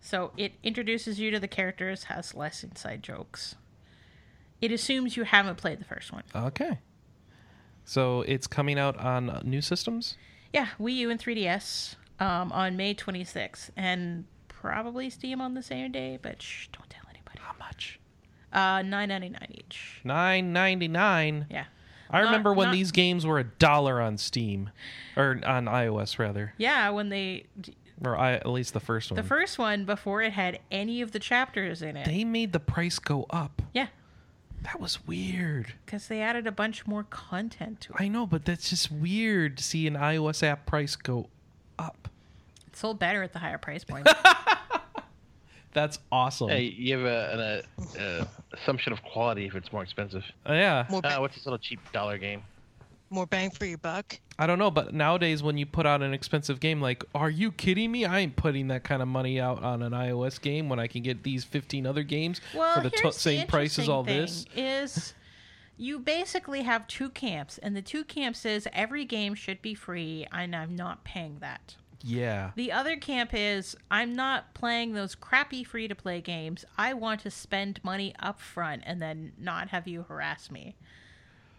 So it introduces you to the characters, has less inside jokes. It assumes you haven't played the first one. Okay. So it's coming out on uh, new systems. Yeah, Wii U and 3DS um, on May 26th, and probably Steam on the same day. But shh, don't tell anybody. How much? Uh, 9.99 each. Nine ninety nine. Yeah, I Not- remember when not- these games were a dollar on Steam, or on iOS rather, yeah. When they or I, at least the first one. the first one before it had any of the chapters in it. they made the price go up. yeah, That was weird. because they added a bunch more content to it. I know, but that's just weird to see an iOS app price go up. It sold better at the higher price point. That's awesome. hey, you have a, an uh, assumption of quality if it's more expensive. Uh, yeah, More, Uh, what's this little cheap dollar game? more bang for your buck. I don't know, but nowadays when you put out an expensive game, like, are you kidding me? I ain't putting that kind of money out on an iOS game when I can get these 15 other games well, for the to- here's same price as all thing this. Is you basically have two camps, and the two camps is every game should be free, and I'm not paying that. Yeah. The other camp is I'm not playing those crappy free to play games. I want to spend money up front and then not have you harass me.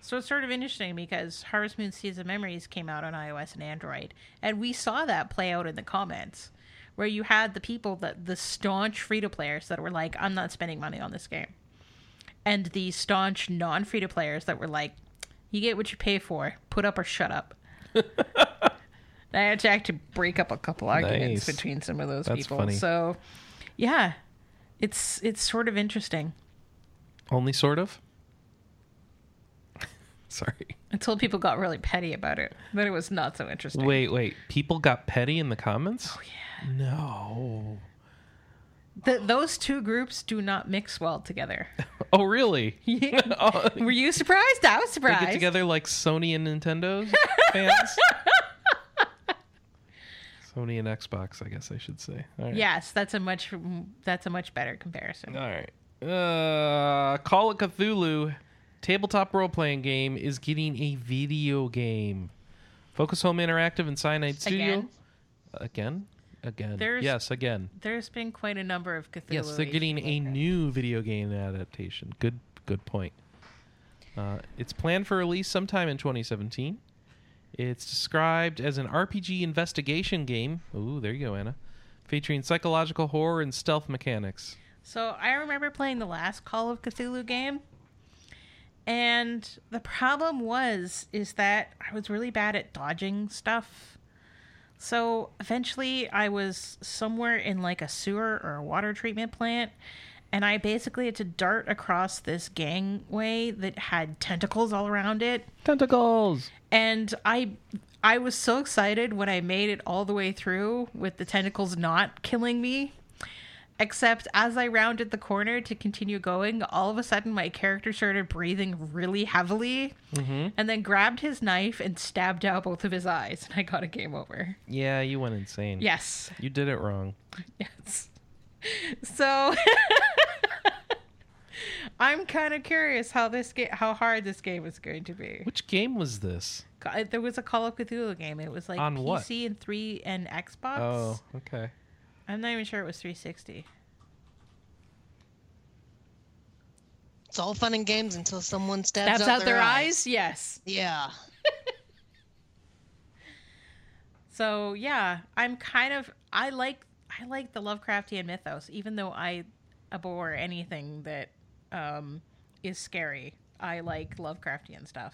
So it's sort of interesting because Harvest Moon Seeds of Memories came out on iOS and Android, and we saw that play out in the comments, where you had the people that the staunch free to players that were like, "I'm not spending money on this game," and the staunch non free to players that were like, You get what you pay for. Put up or shut up. I had to actually break up a couple arguments Nice. between some of those That's people. funny. So, yeah, it's it's sort of interesting Only sort of. Sorry. until people got really petty about it. Then it was not so interesting. Wait, wait. People got petty in the comments? Oh yeah. No. Th- those two groups do not mix well together. Oh really? oh, Were you surprised? I was they surprised. get together like Sony and Nintendo's fans. Sony and Xbox, I guess I should say. All right. Yes, that's a much that's a much better comparison. All right. Uh, Call of Cthulhu tabletop role playing game is getting a video game. Focus Home Interactive and Cyanide Studio. Again? Again? Again. There's- yes, again. There's been quite a number of Cthulhu. Yes, they're getting a new video game adaptation. Good, good point. Uh, it's planned for release sometime in 2017. It's described as an RPG investigation game. Ooh, there you go, Anna. Featuring psychological horror and stealth mechanics. So I remember playing the last Call of Cthulhu game, and the problem was is that I was really bad at dodging stuff. So eventually, I was somewhere in like a sewer or a water treatment plant, and I basically had to dart across this gangway that had tentacles all around it. Tentacles! and i i was so excited when i made it all the way through with the tentacles not killing me except as i rounded the corner to continue going all of a sudden my character started breathing really heavily mm-hmm. and then grabbed his knife and stabbed out both of his eyes and i got a game over Yeah, you went insane. yes You did it wrong. yes so i'm kind of curious how this game how hard this game is going to be Which game was this? Uh, there was a Call of Cthulhu game. It was like On PC what? and three and Xbox. Oh, okay. I'm not even sure it was 360. It's all fun and games until someone stabs, Stabs out their eyes. Yes. Yeah. So yeah, I'm kind of I like I like the Lovecraftian mythos, even though I abhor anything that um, is scary. I like Lovecraftian stuff.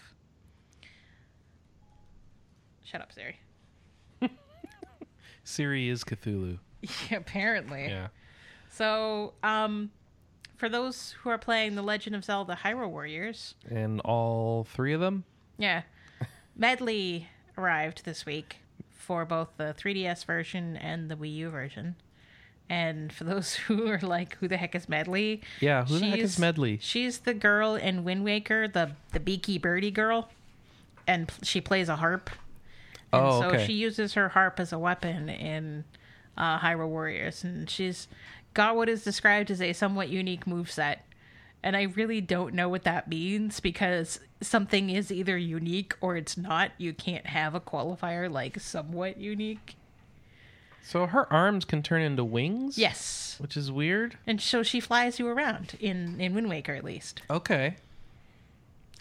Shut up, Siri. Siri is Cthulhu. Yeah, apparently. Yeah. So, um, for those who are playing The Legend of Zelda Hyrule Warriors, And all three of them? yeah, Medli arrived this week for both the 3DS version and the Wii U version. And for those who are like, who the heck is Medli? Yeah, who the heck is Medli? She's the girl in Wind Waker, the the beaky birdie girl, and p- she plays a harp. And Oh, so she uses her harp as a weapon in uh, Hyrule Warriors, and she's got what is described as a somewhat unique moveset. And I really don't know what that means because something is either unique or it's not. You can't have a qualifier like somewhat unique. So her arms can turn into wings? Yes. Which is weird. And so she flies you around in, in Wind Waker at least. Okay.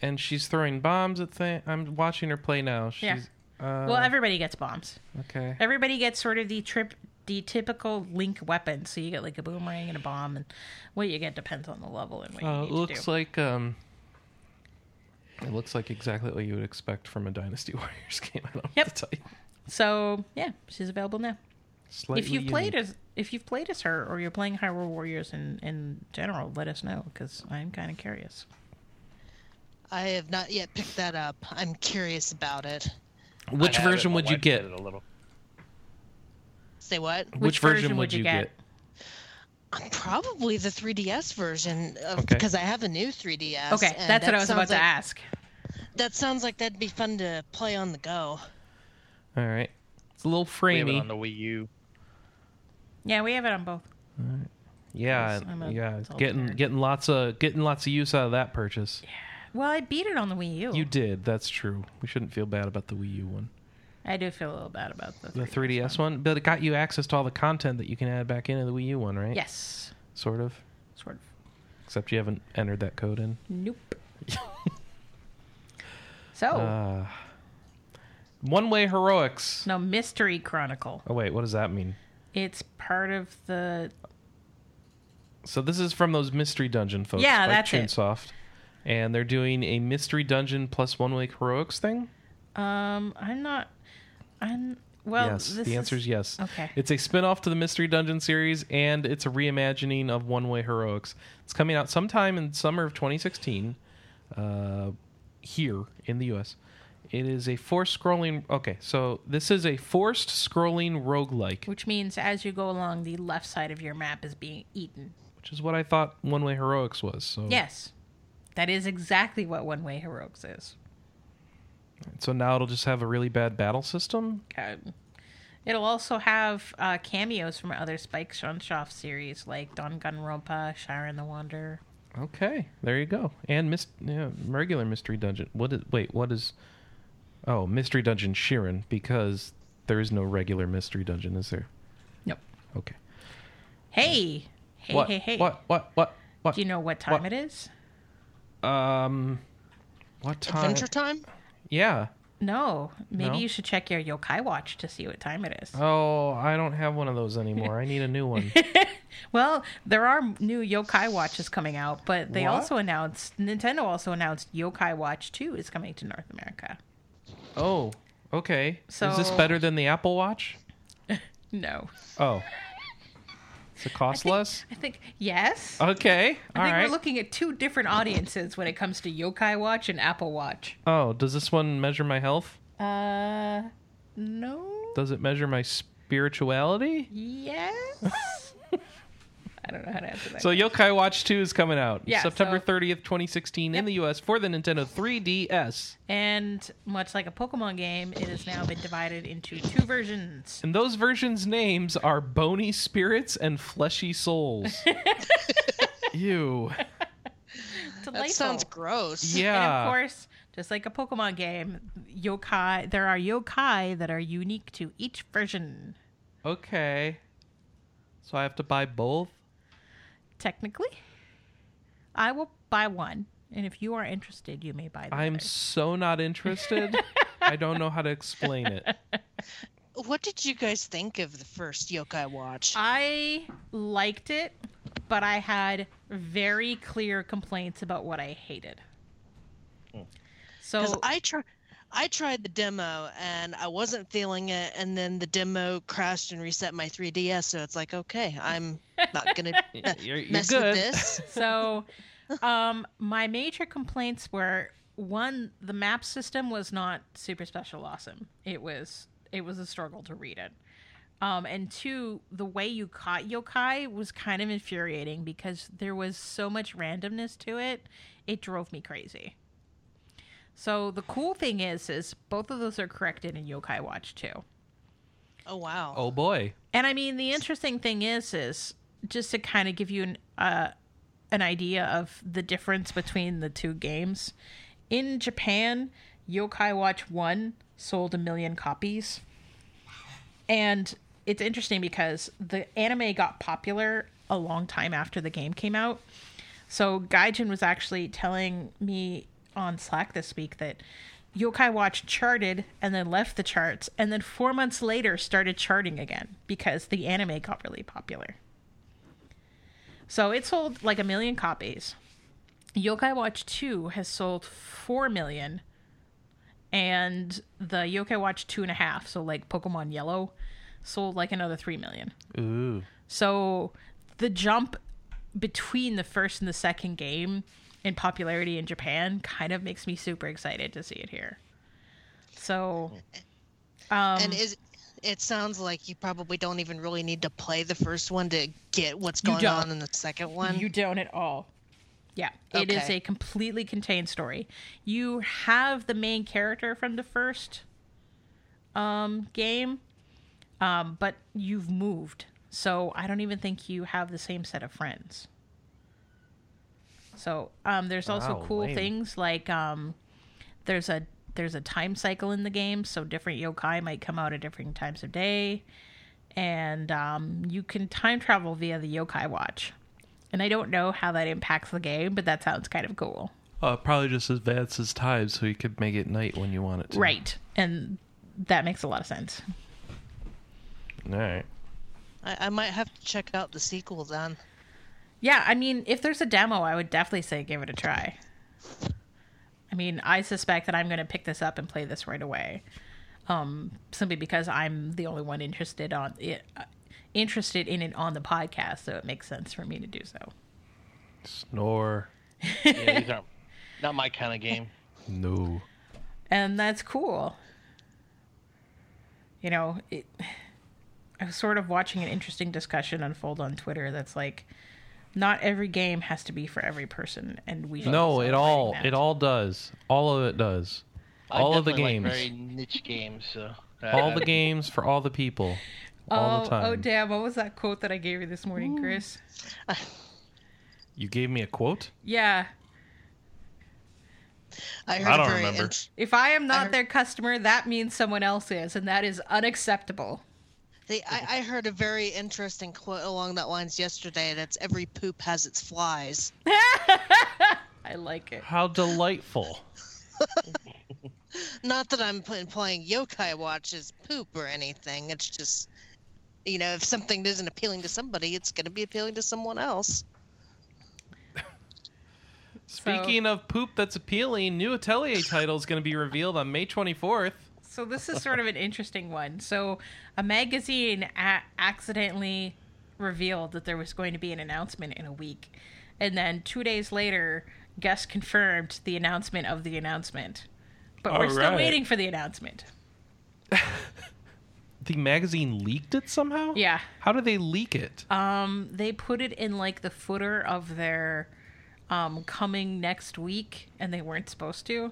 And she's throwing bombs at things. I'm watching her play now. She's, Yeah. Uh, Well, everybody gets bombs. okay. Everybody gets sort of the trip, the typical Link weapon. So you get like a boomerang and a bomb, and what you get depends on the level and what Uh, you it need looks to do. like um. It looks like exactly what you would expect from a Dynasty Warriors game. I don't Yep. what to tell you. so yeah, she's available now. Slightly if you've played as if you've played as her, or you're playing Hyrule Warriors in in general, let us know because I'm kind of curious. I have not yet picked that up. I'm curious about it. Which I have it, version would you get? it a little. Say what? Which, version, would you get? Probably the 3DS version of, Okay. because I have a new 3DS. Okay, and that's what that I was about sounds to like- ask. That sounds like that'd be fun to play on the go. All right. It's a little We have it framey. on the Wii U. Yeah, we have it on both. yeah, a yeah. Getting nerd. getting lots of getting lots of use out of that purchase. Yeah. Well, I beat it on the Wii U. You did. That's true. We shouldn't feel bad about the Wii U one. I do feel a little bad about the 3DS, The 3DS one, but it got you access to all the content that you can add back into the Wii U one, right? Yes, Sort of. sort of. Except you haven't entered that code in. Nope. so, Uh, one way heroics. no Mystery Chronicle. Oh wait, what does that mean? It's part of the So this is from those mystery dungeon folks. Yeah, by that's it. Chunsoft. and they're doing a mystery dungeon plus one way heroics thing. Um, I'm not. I'm well. yes, this the answer is yes. Okay. It's a spin-off to the Mystery Dungeon series, and it's a reimagining of One Way Heroics. It's coming out sometime in summer of 2016, uh, here in the U.S. It is a forced scrolling. Okay, so this is a forced scrolling roguelike, which means as you go along, the left side of your map is being eaten. which is what I thought One Way Heroics was. So Yes, that is exactly what One Way Heroics is. So now it'll just have a really bad battle system. Um, it'll also have uh, cameos from other Spike Chunsoft series like Danganronpa, Shiren the Wanderer. Okay, there you go. And mis- yeah, regular mystery dungeon. What is? Wait, what is? Oh, mystery dungeon Shiren because there is no regular mystery dungeon, is there? Nope. Okay. Hey, hey, what? hey, hey! What? What? What? What? Do you know what time What? it is? Um, what time? Adventure time? Yeah. No, maybe No? you should check your Yokai Watch to see what time it is. Oh, I don't have one of those anymore. I need a new one. Well, there are new Yokai Watches coming out, but they What? also announced Nintendo also announced Yokai Watch 2 is coming to North America. oh, okay. So is this So- better than the Apple Watch? No. Oh. Does it cost less? I think yes. Okay. I All think right. we're looking at two different audiences when it comes to Yokai Watch and Apple Watch. oh, does this one measure my health? Uh no. Does it measure my spirituality? Yes. I don't know how to answer that. So Yokai Watch 2 is coming out Yeah, September so- 30th, 2016 in the US for the Nintendo 3DS. and much like a Pokemon game, it has now been divided into two versions. And those versions' names are Bony Spirits and Fleshy Souls. Ew. Delightful. That sounds gross. And Yeah. of course, just like a Pokemon game, yokai there are yokai that are unique to each version. Okay. So I have to buy both? Technically, I will buy one, and if you are interested, you may buy the I'm other. so not interested. I don't know how to explain it. What did you guys think of the first Yokai Watch? I liked it, but I had very clear complaints about what I hated. Hmm. So I try, I tried the demo and I wasn't feeling it, and then the demo crashed and reset my 3DS. So it's like, okay, I'm not gonna You're- you're mess good. with this. so um my major complaints were one the map system was not super special awesome it was it was a struggle to read it um and two the way you caught yokai was kind of infuriating because there was so much randomness to it it drove me crazy so the cool thing is is both of those are corrected in yokai watch 2 Oh wow. Oh boy. and I mean, the interesting thing is, is just to kind of give you an uh, an idea of the difference between the two games. In Japan, Yokai Watch One sold a million copies, and it's interesting because the anime got popular a long time after the game came out. So Gaijin was actually telling me on Slack this week that Yokai Watch charted and then left the charts, and then four months later started charting again because the anime got really popular. So it sold like a million copies. Yokai Watch 2 has sold 4 million, and the Yokai Watch 2.5, so like Pokemon Yellow, sold like another 3 million. Ooh. So the jump between the first and the second game in popularity in Japan kind of makes me super excited to see it here. So, um, and is it sounds like you probably don't even really need to play the first one to get what's going on in the second one. you don't at all. Yeah, it is Okay. a completely contained story. You have the main character from the first um, game, um, but you've moved. So I don't even think you have the same set of friends. So um, there's also Wow, cool lame. things like um, there's a there's a time cycle in the game, so different yokai might come out at different times of day, and um, you can time travel via the yokai watch. And I don't know how that impacts the game, but that sounds kind of cool. Uh, probably just advances time so you could make it night when you want it to. Right. And that makes a lot of sense. All right. I, I might have to check out the sequel then. Yeah, I mean, if there's a demo, I would definitely say give it a try. I mean, I suspect that I'm going to pick this up and play this right away. Um, simply because I'm the only one interested on it, uh, interested in it on the podcast, so it makes sense for me to do so. Snore. Yeah, these aren't not my kind of game. No. and that's cool. You know, it, I was sort of watching an interesting discussion unfold on Twitter. That's like, not every game has to be for every person, and we should No, it all celebrating it all does. All of it does. I All of the definitely games. like very niche games. So All the games for all the people. All oh, the time. oh, damn! What was that quote that I gave you this morning, mm. Chris? You gave me a quote? Yeah, I heard I don't remember. int- if I am not heard- their customer, that means someone else is, and that is unacceptable. They, I, I heard a very interesting quote along that lines yesterday. That's every poop has its flies. I like it. How delightful. Not that I'm pl- playing Yokai Watch as poop or anything. It's just, you know, if something isn't appealing to somebody, it's going to be appealing to someone else. Speaking of poop that's appealing, new Atelier title is going to be revealed on May 24th. So this is sort of an interesting one. So a magazine a- accidentally revealed that there was going to be an announcement in a week, and then two days later, Gust confirmed the announcement of the announcement. But we're All still right. waiting for the announcement. The magazine leaked it somehow? Yeah. How did they leak it? Um, they put it in like the footer of their um coming next week, and they weren't supposed to.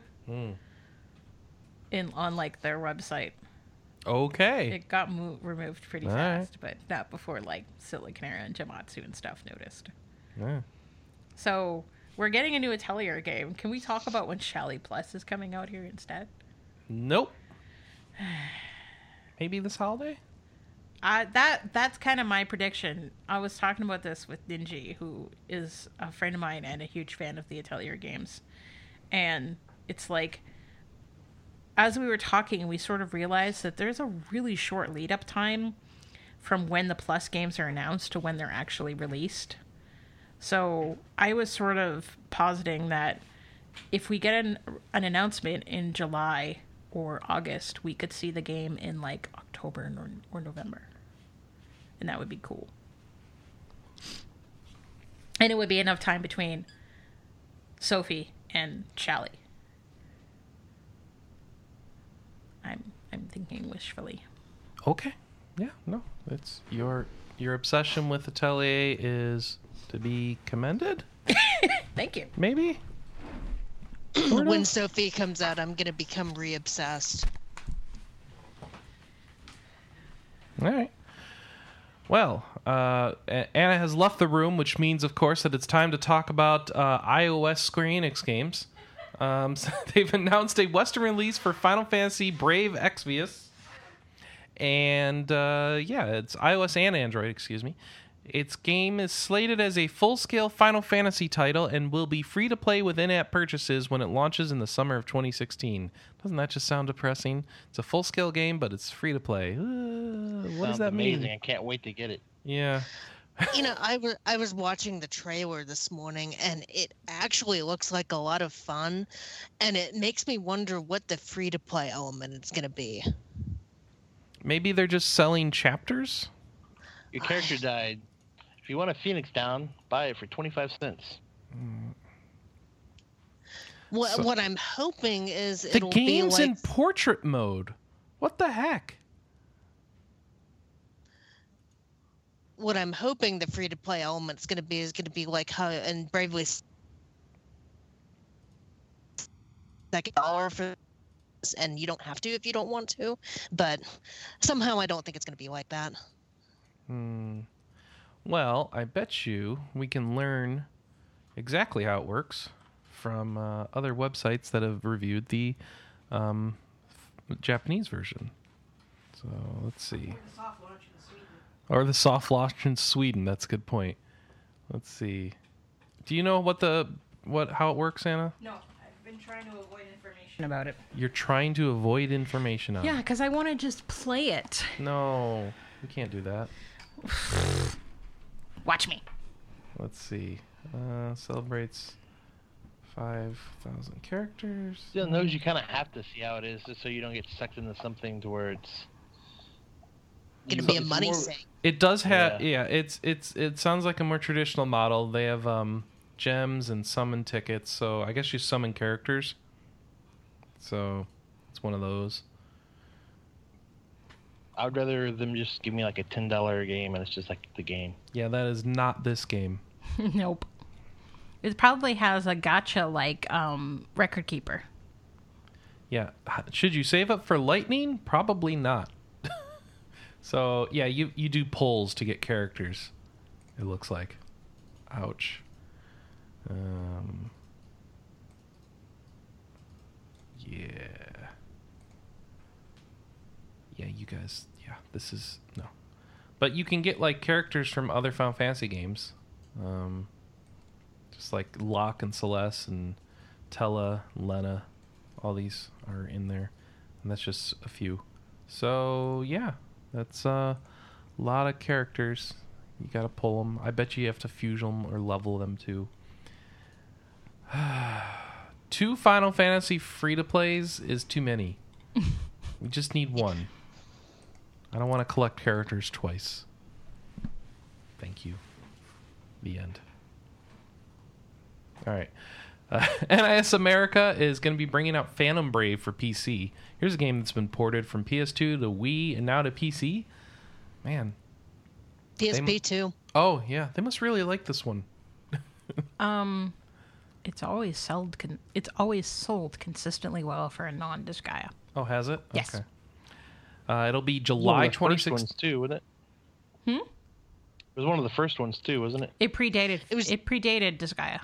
In on like their website, Okay. it got mo- removed pretty All fast, but not before like Siliconera and Gematsu and stuff noticed. Yeah. So we're getting a new Atelier game. Can we talk about when Shallie Plus is coming out here instead? Nope. Maybe this holiday? Uh, that that's kind of my prediction. I was talking about this with Ninji, who is a friend of mine and a huge fan of the Atelier games, and it's like, as we were talking, we sort of realized that there's a really short lead up time from when the Plus games are announced to when they're actually released. So I was sort of positing that if we get an an announcement in July or August, we could see the game in like October or, or November. And that would be cool. And it would be enough time between Sophie and Shallie. I'm I'm thinking wishfully. Okay. Yeah, no. It's your your obsession with Atelier is to be commended? Thank you. Maybe? When? Sophie comes out, I'm going to become re obsessed. All right. Well, uh, Anna has left the room, which means, of course, that it's time to talk about uh, iOS Square Enix games. Um, so they've announced a Western release for Final Fantasy Brave Exvius. And uh, yeah, it's iOS and Android, excuse me. Its game is slated as a full scale Final Fantasy title and will be free to play with in app purchases when it launches in the summer of 2016. Doesn't that just sound depressing? It's a full scale game, but it's free to play. Uh, what does that amazing. mean? I can't wait to get it. Yeah. You know, I was I was watching the trailer this morning, and it actually looks like a lot of fun, and it makes me wonder what the free to play element is going to be. Maybe they're just selling chapters? Your character died. If you want a Phoenix down, buy it for 25 cents. What So- what I'm hoping is The it'll be game's like in portrait mode. What the heck? What I'm hoping the free to play element's going to be is going to be like how in Bravely second dollar for this, and you don't have to if you don't want to, but somehow I don't think it's going to be like that. Hmm. Well, I bet you we can learn exactly how it works from uh, other websites that have reviewed the um, f- Japanese version. So let's see. Or the soft launch in Sweden. That's a good point. Let's see. Do you know what the what how it works, Anna? No, I've been trying to avoid information about it. You're trying to avoid information on. Yeah, it. because I want to just play it. No, we can't do that. Watch me. Let's see. Uh, celebrates Five thousand characters. Still, in those you kind of have to see how it is, just so you don't get sucked into something to where it's Gonna be a money more- sink. It does have Yeah. yeah. It's it's it sounds like a more traditional model. They have um gems and summon tickets, so I guess you summon characters. So it's one of those. I would rather them just give me like a ten dollar game and it's just like the game. Yeah, that is not this game. nope. It probably has a gacha like um, record keeper. Yeah, should you save up for lightning? Probably not. So yeah, you you do pulls to get characters. It looks like. Ouch. Um. Yeah. Yeah, you guys. Yeah, this is no. But you can get like characters from other Final Fantasy games, um, just like Locke and Celes and Terra, Lenna, all these are in there, and that's just a few. So yeah, that's uh, a lot of characters. You gotta pull them. I bet you have to fuse them or level them too. Two Final Fantasy free to plays is too many. we just need one. I don't want to collect characters twice. Thank you. The end. All right. Uh, NIS America is going to be bringing out Phantom Brave for PC. Here's a game that's been ported from PS2 to Wii and now to PC. Man. PSP too. Oh, yeah. They must really like this one. Um, it's always sold. Con- it's always sold consistently well for a non-Disgaea. Oh, has it? Yes. Okay. Uh, it'll be July of the first 26th. too, wasn't it? Hmm? It was one of the first ones too, wasn't it? It predated. It was- It predated Disgaea.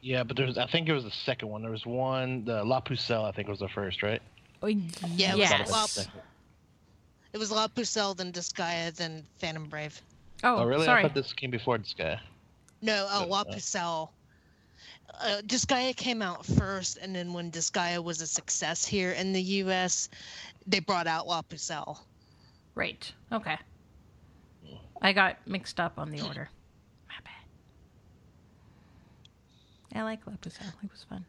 Yeah, but there's I think it was the second one. There was one, the La Pucelle, I think was the first, right? Oh, Yeah, it was yes. La- It was La Pucelle, then Disgaea, then Phantom Brave. Oh, Oh, really? sorry. I thought this came before Disgaea. No, oh, Uh, La uh. Pucelle. Uh, Disgaea came out first, and then when Disgaea was a success here in the U.S., they brought out La Pucelle. Right. Okay. I got mixed up on the order. My bad. I like La Pucelle. It was fun.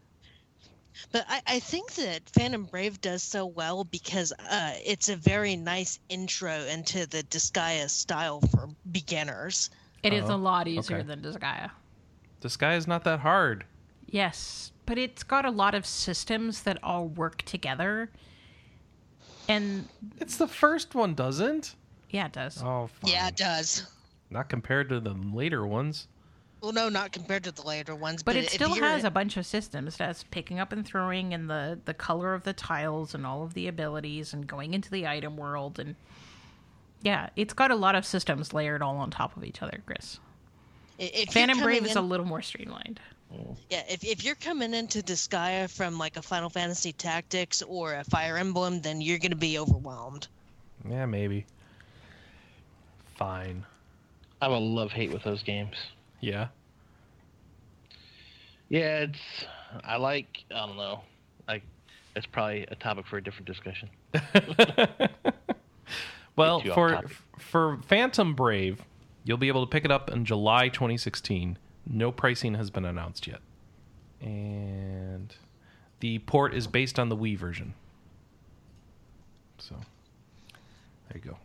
But I, I think that Phantom Brave does so well because uh, it's a very nice intro into the Disgaea style for beginners. It is Oh, a lot easier okay. than Disgaea. This guy is not that hard. Yes, but it's got a lot of systems that all work together. And It's the first one, doesn't? yeah, it does. Oh, fine. Yeah, it does. Not compared to the later ones. Well, no, not compared to the later ones. but it still you're- has a bunch of systems that's picking up and throwing and the the color of the tiles and all of the abilities and going into the item world and yeah it's got a lot of systems layered all on top of each other chris if phantom brave coming is a little more streamlined Yeah, if, if you're coming into Disgaea from like a Final Fantasy Tactics or a Fire Emblem, then you're gonna be overwhelmed. Yeah, maybe. Fine. I have a love hate with those games. Yeah. Yeah, it's I like I don't know. Like it's probably a topic for a different discussion. well, for topic. for Phantom Brave, you'll be able to pick it up in July 2016. No pricing has been announced yet, and the port is based on the Wii version. So there you go.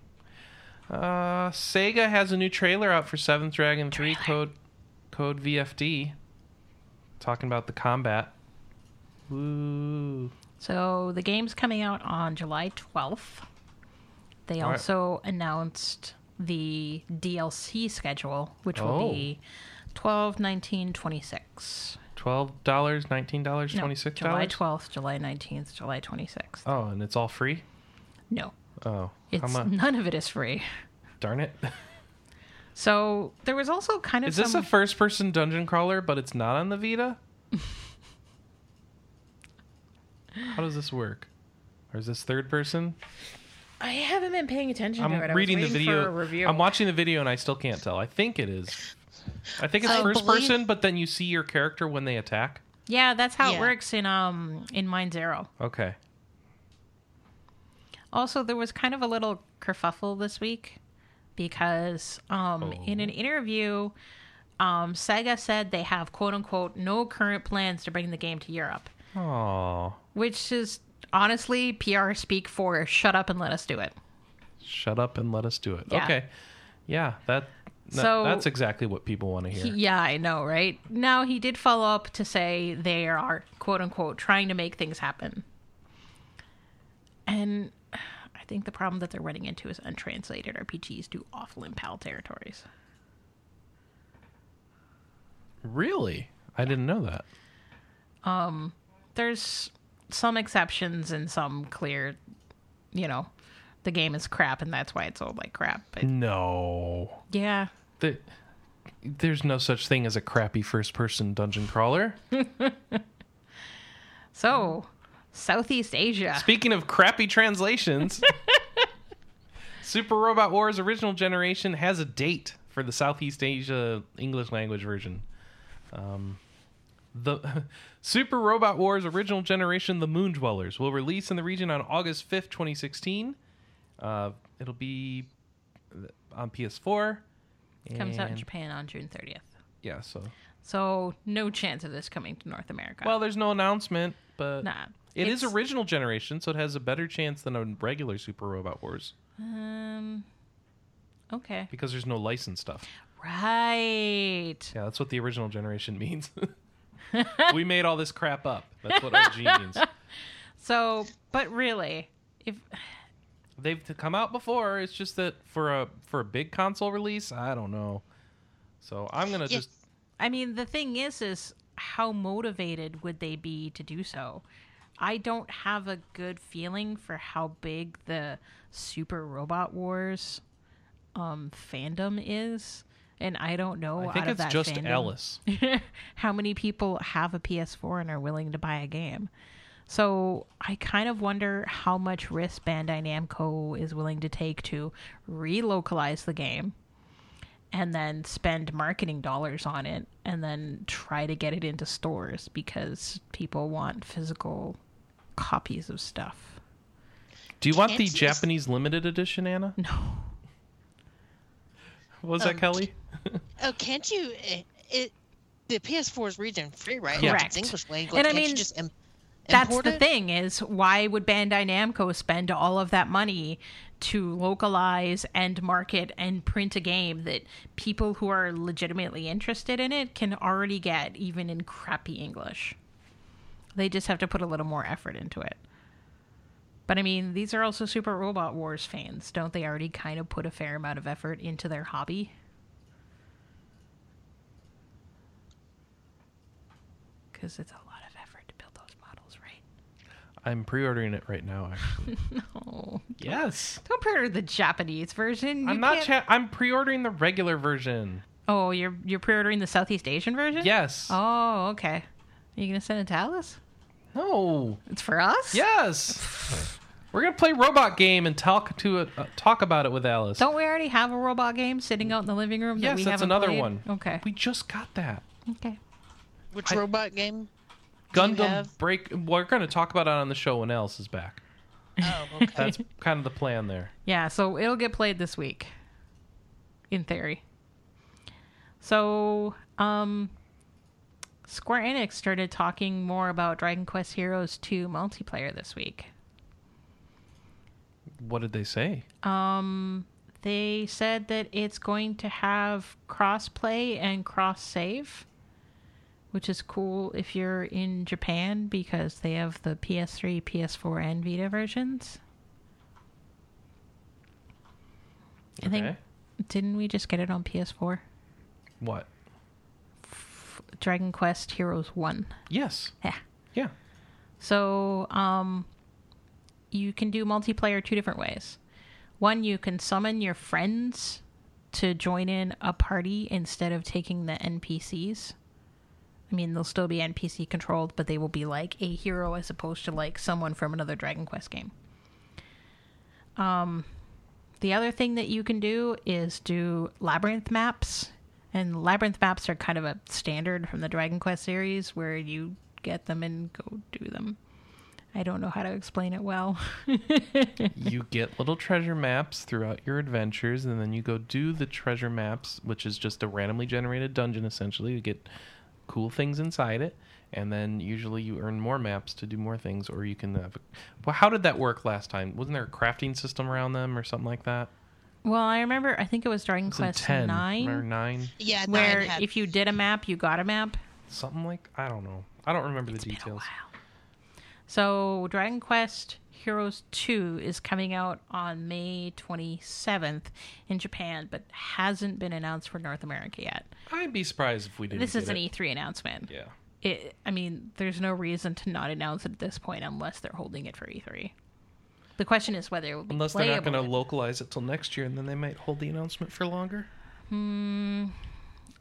Uh, Sega has a new trailer out for Seventh Dragon 3 code code VFD, talking about the combat. Woo! so the game's coming out on july 12th they All right. also announced the dlc schedule which will Oh. be 12 19 26 Twelve dollars, nineteen dollars, No, twenty six july 12th july 19th july 26th Oh, and it's all free. no Oh, it's how much? none of it is free Darn it! So there was also kind of Is this some, a first person dungeon crawler, but it's not on the Vita? How does this work? Or is this third person? I haven't been paying attention to it. I I'm was reading the waiting for video. a review. I'm watching the video and I still can't tell. I think it is. I think it's I first believe- person, but then you see your character when they attack. Yeah, that's how it works in um in Mind Zero. Okay. Also, there was kind of a little kerfuffle this week because um in Oh. an interview, um, Sega said they have quote unquote no current plans to bring the game to Europe, Oh, which is honestly PR speak for shut up and let us do it. shut up and let us do it. Yeah. Okay. Yeah, that. that- So- that's exactly what people want to hear. He- yeah, I know, right? Now he did follow up to say they are quote unquote trying to make things happen. And I think the problem that they're running into is untranslated RPGs do awful in PAL territories. really? I didn't know that. Um, there's some exceptions and some clear, you know, the game is crap and that's why it's sold like crap. But No. yeah, The, there's no such thing as a crappy first person dungeon crawler. so Southeast Asia. Speaking of crappy translations, Super Robot Wars original generation has a date for the Southeast Asia English language version. Um, the Super Robot Wars original generation, The Moon Dwellers, will release in the region on August 5th, 2016. Uh, it'll be on PS4. Comes out in Japan on June 30th. Yeah, so. So no chance of this coming to North America. Well, there's no announcement, but nah. It is It's- original generation, so it has a better chance than a regular Super Robot Wars Um. Okay. because there's no license stuff. Right. Yeah, that's what the original generation means. we made all this crap up. That's what OG means. So, but really, if They've come out before. It's just that for a for a big console release, I don't know. So I'm gonna Yeah. just I mean, the thing is, is how motivated would they be to do so? I don't have a good feeling for how big the Super Robot Wars um, fandom is, and I don't know. I think it's just fandom, Ellis. how many people have a PS4 and are willing to buy a game. So I kind of wonder how much risk Bandai Namco is willing to take to relocalize the game and then spend marketing dollars on it and then try to get it into stores because people want physical copies of stuff. Do you want the Can't you- Japanese limited edition, Anna? No. What was that Um, Kelley? Oh, can't you? It, it the PS4 is region free, right? Correct. Like it's English language. And I Can't you mean, just im- That's import the it? thing is why would Bandai Namco spend all of that money to localize and market and print a game that people who are legitimately interested in it can already get even in crappy English. They just have to put a little more effort into it. But I mean, these are also Super Robot Wars fans. Don't they already kind of put a fair amount of effort into their hobby? Because it's a lot of effort to build those models, right? I'm pre-ordering it right now. Actually, Oh, yes. don't pre-order the Japanese version. You I'm not. Cha- I'm pre-ordering the regular version. oh, you're you're pre-ordering the Southeast Asian version? Yes. Oh, okay. Are you gonna send it to Alice? No. It's for us? Yes. We're gonna play robot game and talk to it. Uh, talk about it with Alice. Don't we already have a robot game sitting out in the living room? That yes, we that's haven't another played? one. Okay. We just got that. Okay. Which I- robot game? Do you Gundam have- Break. We're gonna talk about it on the show when Alice is back. Oh, okay. That's kind of the plan there. Yeah, so it'll get played this week. In theory. So, um Square Enix started talking more about Dragon Quest Heroes 2 multiplayer this week. What did they say? Um they said that it's going to have cross play and cross save, which is cool if you're in Japan because they have the PS3, PS4, and Vita versions. I think didn't we just get it on PS4? What? Dragon Quest Heroes 1. Yes. Yeah. Yeah. So, um, you can do multiplayer two different ways. One, you can summon your friends to join in a party instead of taking the NPCs. I mean, they'll still be NPC controlled, but they will be like a hero as opposed to like someone from another Dragon Quest game. Um, the other thing that you can do is do labyrinth maps. And labyrinth maps are kind of a standard from the Dragon Quest series where you get them and go do them. I don't know how to explain it well. you get little treasure maps throughout your adventures, and then you go do the treasure maps, which is just a randomly generated dungeon essentially. You get cool things inside it, and then usually you earn more maps to do more things, or you can have. A, well, how did that work last time? Wasn't there a crafting system around them or something like that? Well, I remember. I think it was Dragon It's Quest ten Nine, or nine, Yeah, where nine had, if you did a map, you got a map. something like I don't know. I don't remember the details. while. So Dragon Quest Heroes 2 is coming out on May 27th in Japan, but hasn't been announced for North America yet. I'd be surprised if we didn't. This is an it. E3 announcement. Yeah. It, I mean, there's no reason to not announce it at this point unless they're holding it for E3. The question is whether it will be Unless they're not going to localize it till next year, and then they might hold the announcement for longer. Hmm.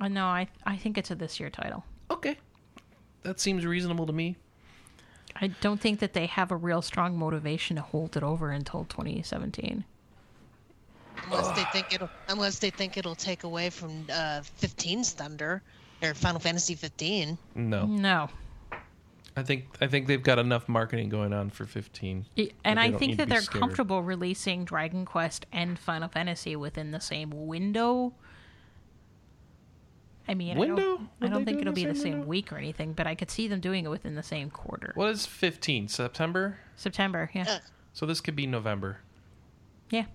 Uh, no, I I think it's a this year title. Okay, that seems reasonable to me. I don't think that they have a real strong motivation to hold it over until 2017. unless they think it'll unless they think it'll take away from uh 15's thunder or Final Fantasy 15. No, No. I think I think they've got enough marketing going on for 15. I- And I think that they're scared. comfortable releasing Dragon Quest and Final Fantasy within the same window. I mean, I Window? don't, I don't think it it'll the be the same same window? week or anything, but I could see them doing it within the same quarter. What is 15? September? September, yeah. Uh, So this could be November. yeah.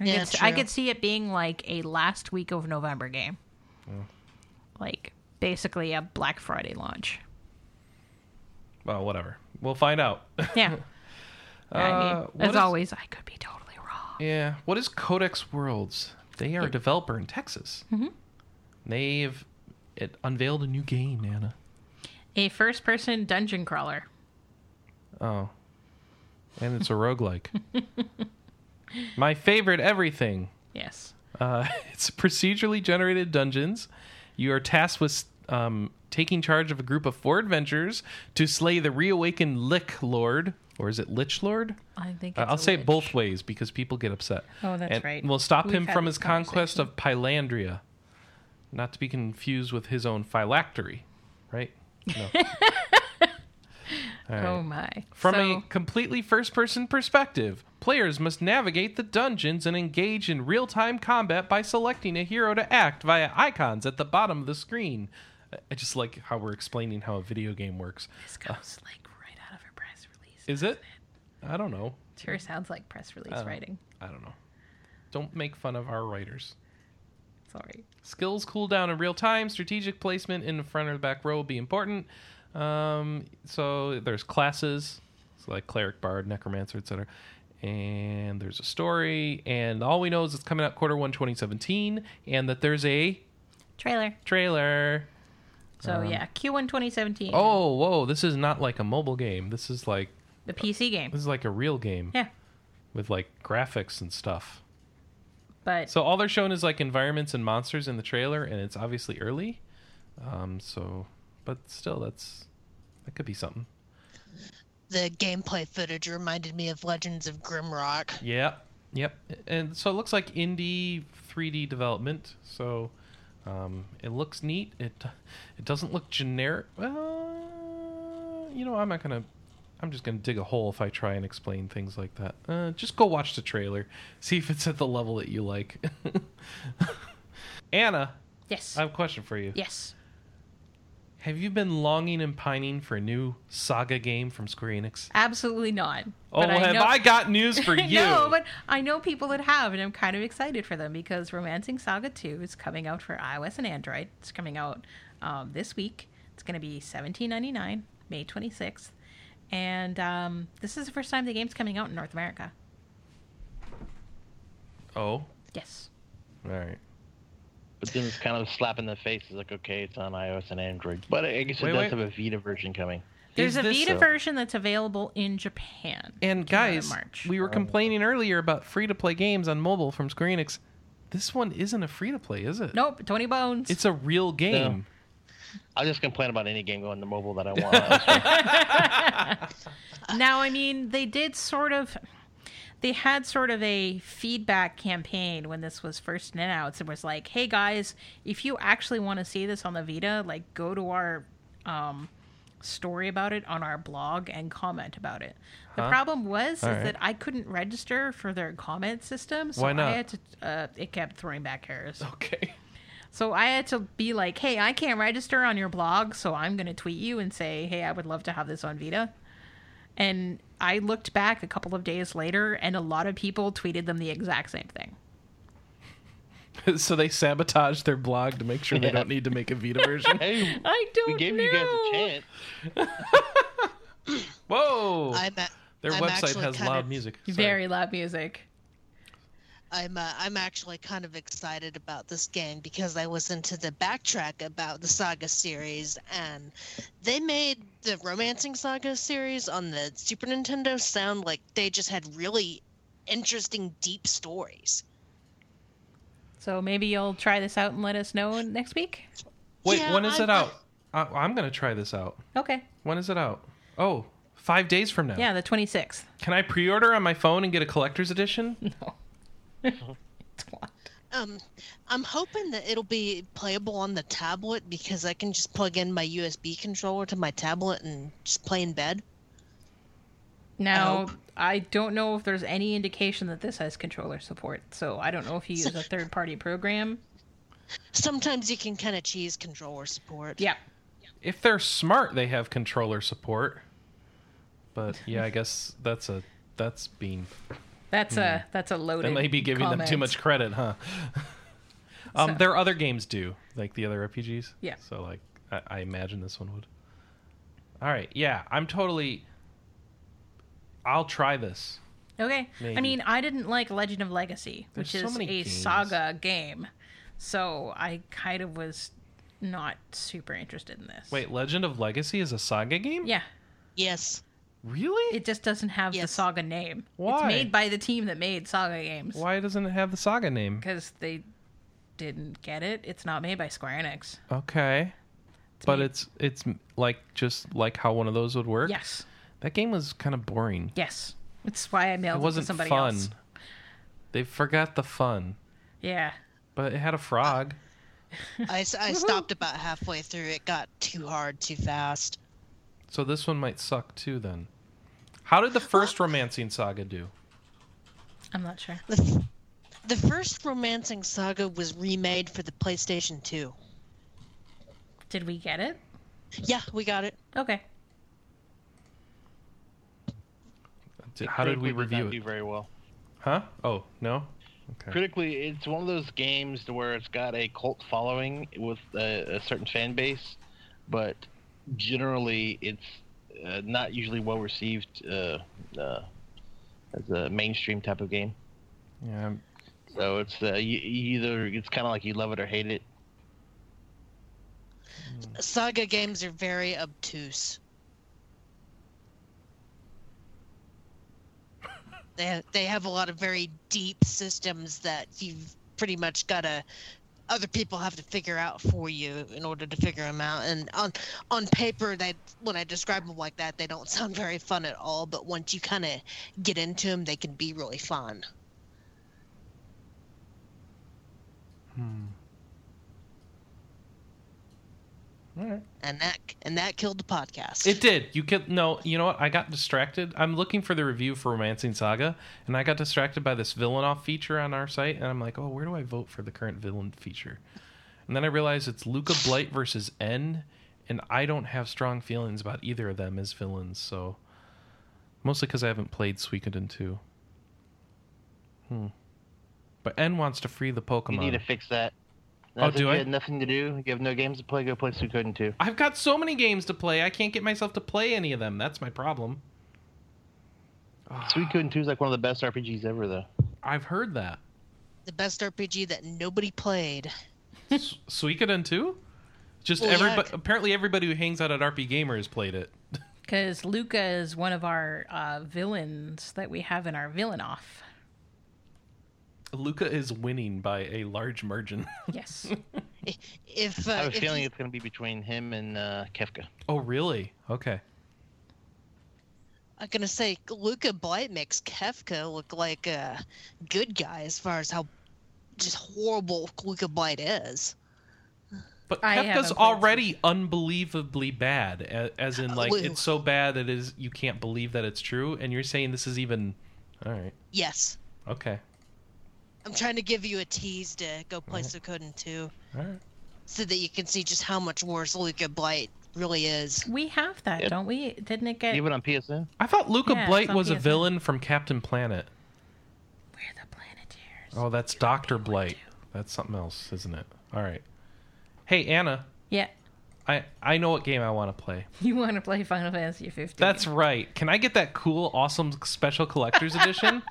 I, Yeah, could, s- I true. could see it being like a last week of November game. Like basically a Black Friday launch. Well, whatever. We'll find out. Yeah. I Uh, mean, as is- always, I could be totally wrong. yeah. What is Codex Worlds? They are a developer in Texas. Mhm. They've it unveiled a new game, Anna. A first person dungeon crawler. Oh. And it's a roguelike. My favorite everything. Yes. Uh, it's procedurally generated dungeons. You are tasked with um, taking charge of a group of four adventurers to slay the reawakened Lich Lord, or is it Lich Lord? I think uh, I'll say it both ways because people get upset. Oh, that's and right. We'll stop We've him from his conquest of Pylandria, not to be confused with his own phylactery, right? No. Right. Oh my. From So- a completely first person perspective, players must navigate the dungeons and engage in real time combat by selecting a hero to act via icons at the bottom of the screen. I- just like how we're explaining how a video game works. This goes like right out of a press release. Is it? I don't know. Sure sounds like press release writing. I don't know. Don't make fun of our writers. Sorry. Skills cool down in real time. Strategic placement in the front or the back row will be important. Um, so there's classes, so like cleric, bard, necromancer, etc. And there's a story, and all we know is it's coming out quarter one 2017, and that there's a Trailer. trailer. So yeah, Q1 2017. Um, Oh, whoa! This is not like a mobile game. This is like The PC game. this is like a real game Yeah. with like graphics and stuff. But So all they're showing is like environments and monsters in the trailer, and it's obviously early. Um, so, but still, that's that could be something. The gameplay footage reminded me of Legends of Grimrock. Yeah, yep. And so it looks like indie 3D development. So um, it looks neat. It it doesn't look generic. Well, you know, I'm not gonna. I'm just gonna dig a hole if I try and explain things like that. Uh, just go watch the trailer, see if it's at the level that you like. Anna, yes. I have a question for you. yes. Have you been longing and pining for a new Saga game from Square Enix? Absolutely not. Oh, well, have know- I got news for you? no, but I know people that have, and I'm kind of excited for them because Romancing Saga 2 is coming out for iOS and Android. It's coming out um, this week. It's going to be $17.99, May 26th. And um, this is the first time the game's coming out in North America. oh, Yes. all right. But then it's kind of a slap in the face. It's like, okay, it's on iOS and Android. But I guess it Wait, does wait. have a Vita version coming. There's Is a this- Vita uh, version that's available in Japan. And Came out in guys, March. we were complaining earlier about free to play games on mobile from Square Enix. This one isn't a free to play, is it? Nope, Tony Bones. It's a real game. I'll just complain about any game going to mobile that I want. now i mean they did sort of they had sort of a feedback campaign when this was first announced it was like hey guys if you actually want to see this on the vita like go to our um, story about it on our blog and comment about it. The Huh? problem was is right. that I couldn't register for their comment system, so Why not? I had to. Uh, it kept throwing back errors. Okay. So I had to be like, "Hey, I can't register on your blog, so I'm going to tweet you and say, "Hey, I would love to have this on Vita." And I looked back a couple of days later, and a lot of people tweeted them the exact same thing. so they sabotage their blog to make sure they don't need to make a Vita version. Hey, I don't we gave know. you guys a chance. Whoa! I'm a, Their I'm website has loud music. Sorry. Very loud music. I'm uh, I'm actually kind of excited about this game because I was into the backtrack about the Saga series, and they made the Romancing Saga series on the Super Nintendo sound like they just had really interesting, deep stories. So maybe you'll try this out and let us know next week. Wait, Yeah, when is I- it out? I, I'm gonna try this out. Okay. When is it out? Oh, five days from now. Yeah, the 26th. Can I pre-order on my phone and get a collector's edition? No. it's what? Um, I'm hoping that it'll be playable on the tablet because I can just plug in my USB controller to my tablet and just play in bed. Now, hope. I don't know if there's any indication that this has controller support, so I don't know if you use a third party program. Sometimes you can kind of cheese controller support. Yeah. If they're smart, they have controller support. But yeah, I guess that's a that's being That's a that's a loaded. that might be giving them too much credit, huh? um, So- their other games do like the other RPGs. Yeah. So like, I, I imagine this one would. All right. Yeah, I'm totally. I'll try this. Okay. Maybe. I mean, I didn't like Legend of Legacy, which There's so is many a games. saga game, so I kind of was not super interested in this. Wait, Legend of Legacy is a saga game? Yeah, Yes. Really? it just doesn't have the Yes. saga name. Why? It's made by the team that made saga games Why doesn't it have the saga name? because they didn't get it. It's not made by Square Enix. Okay. But made- it's it's like just like how one of those would work. Yes. That game was kind of boring. Yes. It's why I mailed It it, wasn't to somebody fun. else. They forgot the fun. Yeah. But it had a frog. I, s- I stopped about halfway through. It got too hard too fast. So this one might suck too then. How did the first romancing saga do? I'm not sure. The, f- the first Romancing Saga was remade for the PlayStation 2. Did we get it? Yeah, we got it. Okay. Did- How did we Critically not review Do it? very well. Huh? Oh, no. Okay. Critically, it's one of those games to where it's got a cult following with a, a certain fan base, but generally it's uh, not usually well received uh, uh, as a mainstream type of game. Yeah. So it's uh, you, you either it's kind of like you love it or hate it. Saga games are very obtuse. They have, they have a lot of very deep systems that you've pretty much got to other people have to figure out for you in order to figure them out. And on on paper, they when I describe them like that, they don't sound very fun at all. But once you kind of get into them, they can be really fun. Hmm. All right. And that and that killed the podcast. It did. You could no. You know what? I got distracted. I'm looking for the review for Romancing Saga, and I got distracted by this villain off feature on our site, and I'm like, oh, where do I vote for the current villain feature? And then I realized it's Luca Blight versus N, and I don't have strong feelings about either of them as villains. So mostly because I haven't played Suikoden 2. Hmm. But N wants to free the Pokemon. You need to fix that. Oh, do if I? You have nothing to do. You have no games to play. Go play Suikoden 2. I've got so many games to play. I can't get myself to play any of them. That's my problem. Suikoden 2 is like one of the best RPGs ever, though. I've heard that. the best RPG that nobody played. S- Suikoden 2? Just Well, everybody. c- Apparently, everybody who hangs out at RPGamer has played it. Because Luca is one of our uh, villains that we have in our villain off. Luca is winning by a large margin. Yes. If I uh, have a feeling you- it's going to be between him and uh, Kefka. oh, really? Okay. I'm gonna say Luca Blight makes Kefka look like a good guy as far as how just horrible Luca Blight is. But I Kefka's haven't already unbelievably bad, as in like Woo. it's so bad that it is you can't believe that it's true, and you're saying this is even. All right. Yes. Okay. I'm trying to give you a tease to go play Suikoden 2 All right. so that you can see just how much worse Luca Blight really is. We have that, Yeah. don't we? Didn't it get Even on PSN. I thought Luca Yeah, Blight some was a villain from Captain Planet. We're the Planeteers? Oh, that's Doctor Blight. That's something else, isn't it? All right. Hey Anna, Yeah. I I know what game I want to play. You want to play Final Fantasy 15? That's right. Can I get that cool, awesome special collector's edition?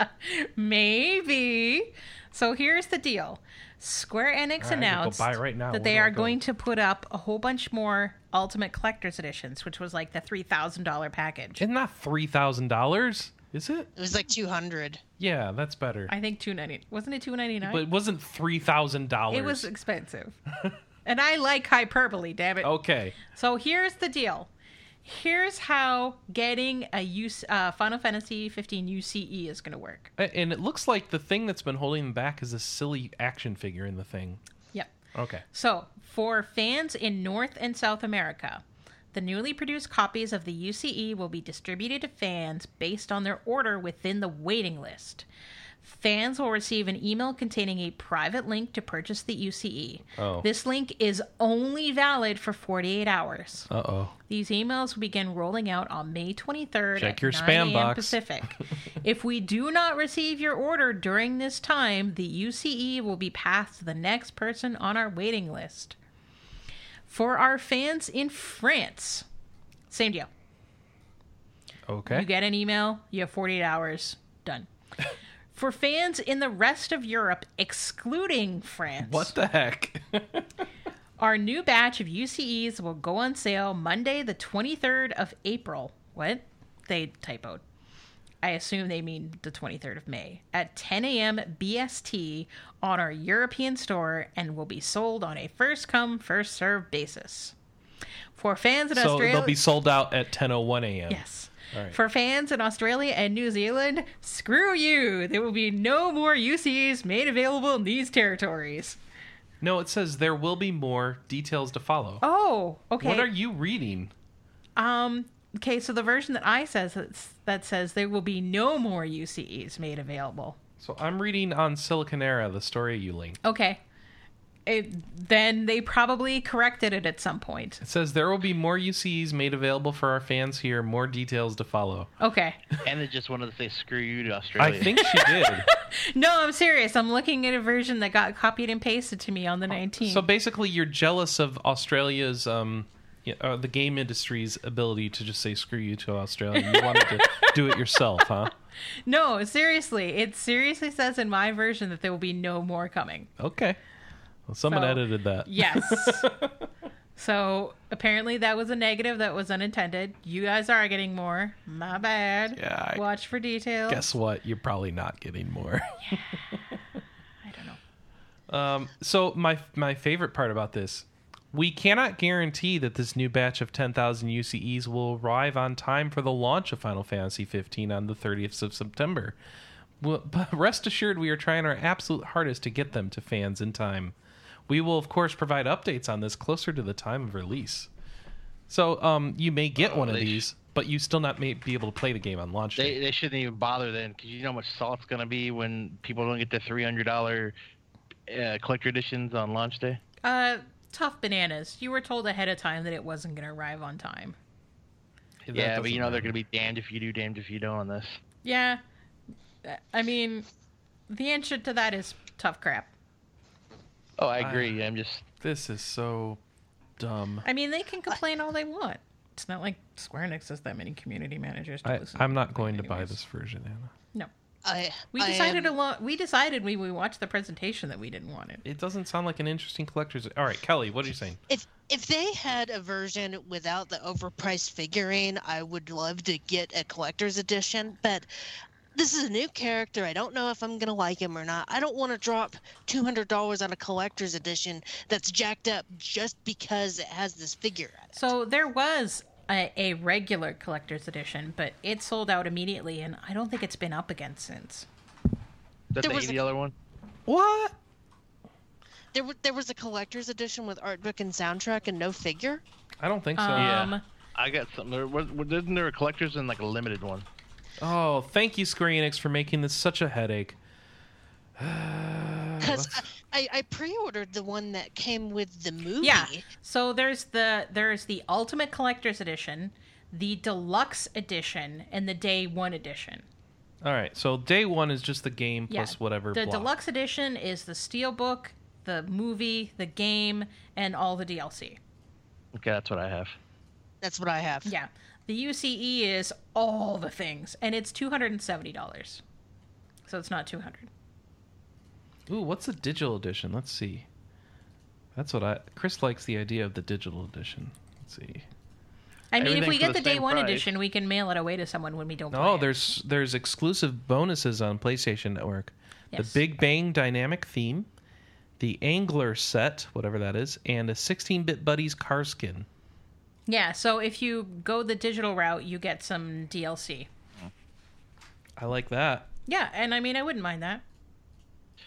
Maybe. So here's the deal. Square Enix All right, announced buy right now. that Where they are go? going to put up a whole bunch more Ultimate Collector's Editions, which was like the $3,000 package. Isn't that three thousand dollars? Is it? It was like 200. Yeah, that's better. I think 290 Wasn't it 299 But it wasn't three thousand dollars. It was expensive. and I like hyperbole, damn it. okay. So here's the deal. Here's how getting a use, uh, Final Fantasy 15 UCE is going to work. And it looks like the thing that's been holding them back is a silly action figure in the thing. Yep. Okay. So, for fans in North and South America, the newly produced copies of the UCE will be distributed to fans based on their order within the waiting list. Fans will receive an email containing a private link to purchase the UCE. Oh. This link is only valid for 48 hours. Uh oh. These emails will begin rolling out on May 23rd Check your 9 spam box. Pacific. if we do not receive your order during this time, the UCE will be passed to the next person on our waiting list. For our fans in France, same deal. Okay. You get an email, you have 48 hours, done. For fans in the rest of Europe, excluding France, what the heck? Our new batch of UCEs will go on sale Monday, the 23rd of April. What? They typoed. I assume they mean the 23rd of May at 10 a.m. BST on our European store and will be sold on a first come, first served basis. For fans in so Australia. they'll be sold out at 10:01 a.m. Yes. Right. For fans in Australia and New Zealand, screw you. There will be no more UCs made available in these territories. No, it says there will be more details to follow. Oh, okay. What are you reading? Um. Okay, so the version that I says that's, that says there will be no more UCEs made available. So I'm reading on Siliconera, the story you linked. Okay. It, then they probably corrected it at some point. It says there will be more UCs made available for our fans here. More details to follow. Okay. And they just wanted to say screw you to Australia. I think she did. No, I'm serious. I'm looking at a version that got copied and pasted to me on the 19th. so basically, you're jealous of Australia's, um, yeah, uh, the game industry's ability to just say "screw you" to Australia. You wanted to do it yourself, huh? no, seriously. It seriously says in my version that there will be no more coming. Okay. Well, someone So, edited that. Yes. so apparently that was a negative that was unintended. You guys are getting more. My bad. Yeah, I- Watch for details. Guess what? You're probably not getting more. yeah. I don't know. Um, so my my favorite part about this, we cannot guarantee that this new batch of 10,000 UCEs will arrive on time for the launch of Final Fantasy 15 on the 30th of September. Well, but rest assured, we are trying our absolute hardest to get them to fans in time. We will, of course, provide updates on this closer to the time of release. So, um, you may get Oh, one of they sh- these, but you still not may be able to play the game on launch They, day. they shouldn't even bother then, because you know how much salt's gonna be when people don't get the three hundred dollar uh, collector editions on launch day. Uh, tough bananas. You were told ahead of time that it wasn't going to arrive on time. That yeah, but you know they're gonna be damned if you do, damned if you don't on this. Yeah. I mean, the answer to that is tough crap. Oh, I agree. I'm just This is so dumb. I mean, they can complain all they want. It's not like Square Enix has that many community managers to I, listen I'm not complain going to buy anyways. this version, Anna. No. I We I decided am- a lot. We decided when we watched the presentation that we didn't want it. It doesn't sound like an interesting collector's. All right, Kelley, what are you saying? If if they had a version without the overpriced figurine, I would love to get a collector's edition. But this is a new character. I don't know if I'm gonna like him or not. I don't want to drop two hundred dollars on a collector's edition that's jacked up just because it has this figure at it. So there was a, a regular collector's edition, but it sold out immediately, and I don't think it's been up again since. that's There the was a- the other one. What? there w- there was a collector's edition with art book and soundtrack and no figure. I don't think so. Yeah. Um, I got something. There was, wasn't there a collector's and like a limited one? Oh, thank you, Square Enix, for making this such a headache. Because I, I pre-ordered the one that came with the movie. Yeah. So there's the there's the Ultimate Collector's Edition, the Deluxe Edition, and the Day One Edition. All right, so day one is just the game Yeah. plus whatever. The blah. Deluxe Edition is the Steelbook, the movie, the game, and all the DLC. Okay, that's what I have. That's what I have. Yeah. The UCE is all the things, and it's two hundred and seventy dollars. So it's not two hundred. Ooh, what's the digital edition? Let's see. That's what I. Chris likes the idea of the digital edition. Let's see. I mean, if we get the the day one price. edition, we can mail it away to someone when we don't. Oh, it. there's there's exclusive bonuses on PlayStation Network. Yes. The Big Bang dynamic theme, the Angler set, whatever that is, and a 16-bit Buddies car skin. Yeah, so if you go the digital route, you get some DLC. I like that. Yeah, and I mean, I wouldn't mind that.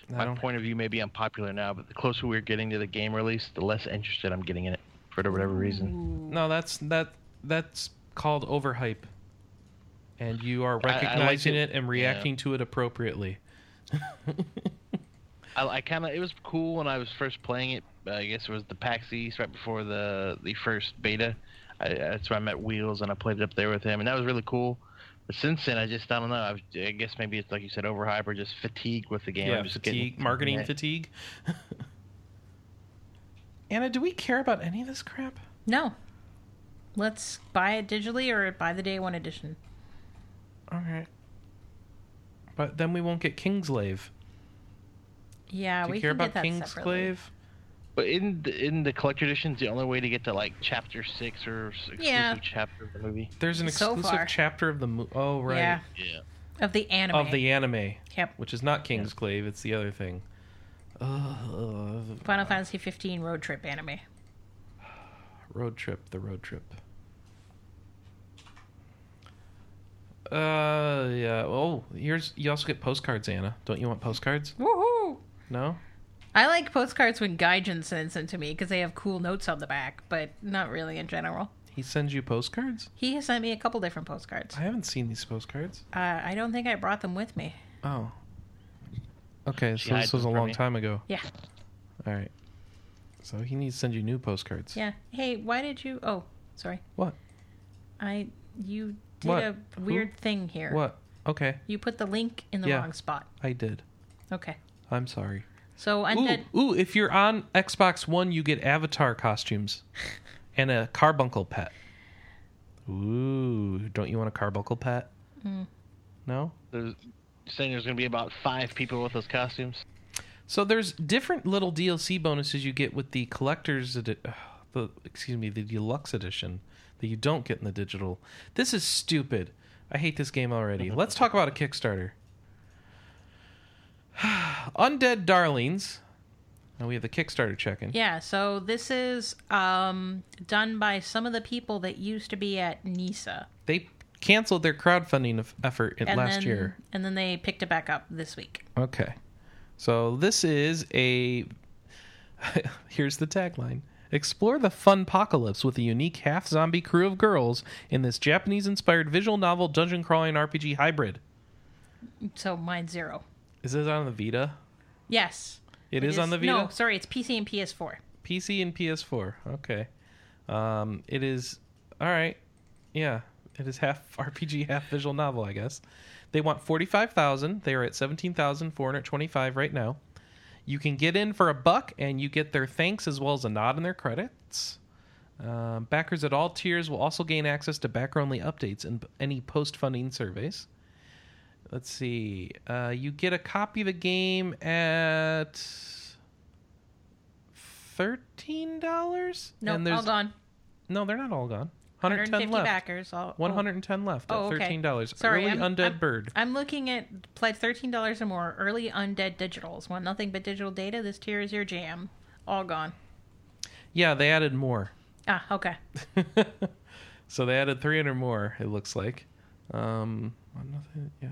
My point of view may be unpopular now, but the closer we're getting to the game release, the less interested I'm getting in it for whatever reason. No, that's that that's called overhype, and you are I like recognizing it- it and reacting to it appropriately. I, I kind of it was cool when I was first playing it. Uh, I guess it was the PAX East right before the the first beta. I, that's where I met Wheels and I played it up there with him, and that was really cool. But since then, I just I don't know. I, I guess maybe it's like you said, overhype or just fatigue with the game. yeah, I'm just fatigue, getting, marketing yeah. fatigue. Anna, do we care about any of this crap? No. Let's buy it digitally or buy the day one edition. All right, but then we won't get Kingsglaive. Yeah, Do we care can about get that separately. Kingsglaive? But in the, in the collector editions, the only way to get to like chapter six or exclusive Yeah. chapter of the movie. There's an So exclusive far. chapter of the movie. oh right Yeah, Yeah. of the anime. of the anime, Yep. which is not King's Kingsglaive, it's the other thing. Ugh. Final Fantasy 15 road trip anime. Road trip, the road trip. Uh, yeah. Oh, here's you also get postcards, Anna. Don't you want postcards? Woohoo! No. I like postcards when Gaijin sends them to me because they have cool notes on the back, but not really in general. He sends you postcards. He has sent me a couple different postcards. I haven't seen these postcards. Uh, I don't think I brought them with me. Oh. Okay, She so hides this was a them from long you. time ago. Yeah. All right. So he needs to send you new postcards. Yeah. Hey, why did you? Oh, sorry. What? I you did What? a weird thing here. What? Okay, You put the link in the Yeah. wrong spot. I did. Okay. I'm sorry. So Ooh, undead. ooh, if you're on Xbox One, you get avatar costumes and a carbuncle pet. Ooh, don't you want a carbuncle pet? Mm. No? There's saying there's gonna be about five people with those costumes. So there's different little DLC bonuses you get with the collector's edi- uh, the excuse me, the deluxe edition that you don't get in the digital. This is stupid. I hate this game already. Let's talk about a Kickstarter. Undead Darlings. And we have the Kickstarter check-in. Yeah, so this is um, done by some of the people that used to be at NISA. They canceled their crowdfunding effort in last then, year. And then they picked it back up this week. Okay. So this is a. Here's the tagline Explore the fun apocalypse with a unique half zombie crew of girls in this Japanese inspired visual novel dungeon crawling RPG hybrid. So mine's zero. Is this on the Vita? Yes. it is, on the Vita? No, sorry, it's PC and PS4. PC and PS4. Okay. Um, it is. All right. Yeah. It is half RPG, half visual novel, I guess. They want 45000 They are at 17425 right now. You can get in for a buck, and you get their thanks as well as a nod in their credits. Um, backers at all tiers will also gain access to backer only updates and any post funding surveys. Let's see. Uh, you get a copy of the game at thirteen dollars. No, all gone. No, they're not all gone. 110 150 left. backers. All, oh. 110 left Oh, at okay. thirteen dollars. Sorry, Early I'm- undead I'm- bird. I'm looking at pledge thirteen dollars or more. Early undead digitals. Want nothing but digital data? This tier is your jam. All gone. Yeah, they added more. Ah, okay. so they added 300 more. It looks like. Um, nothing, yeah.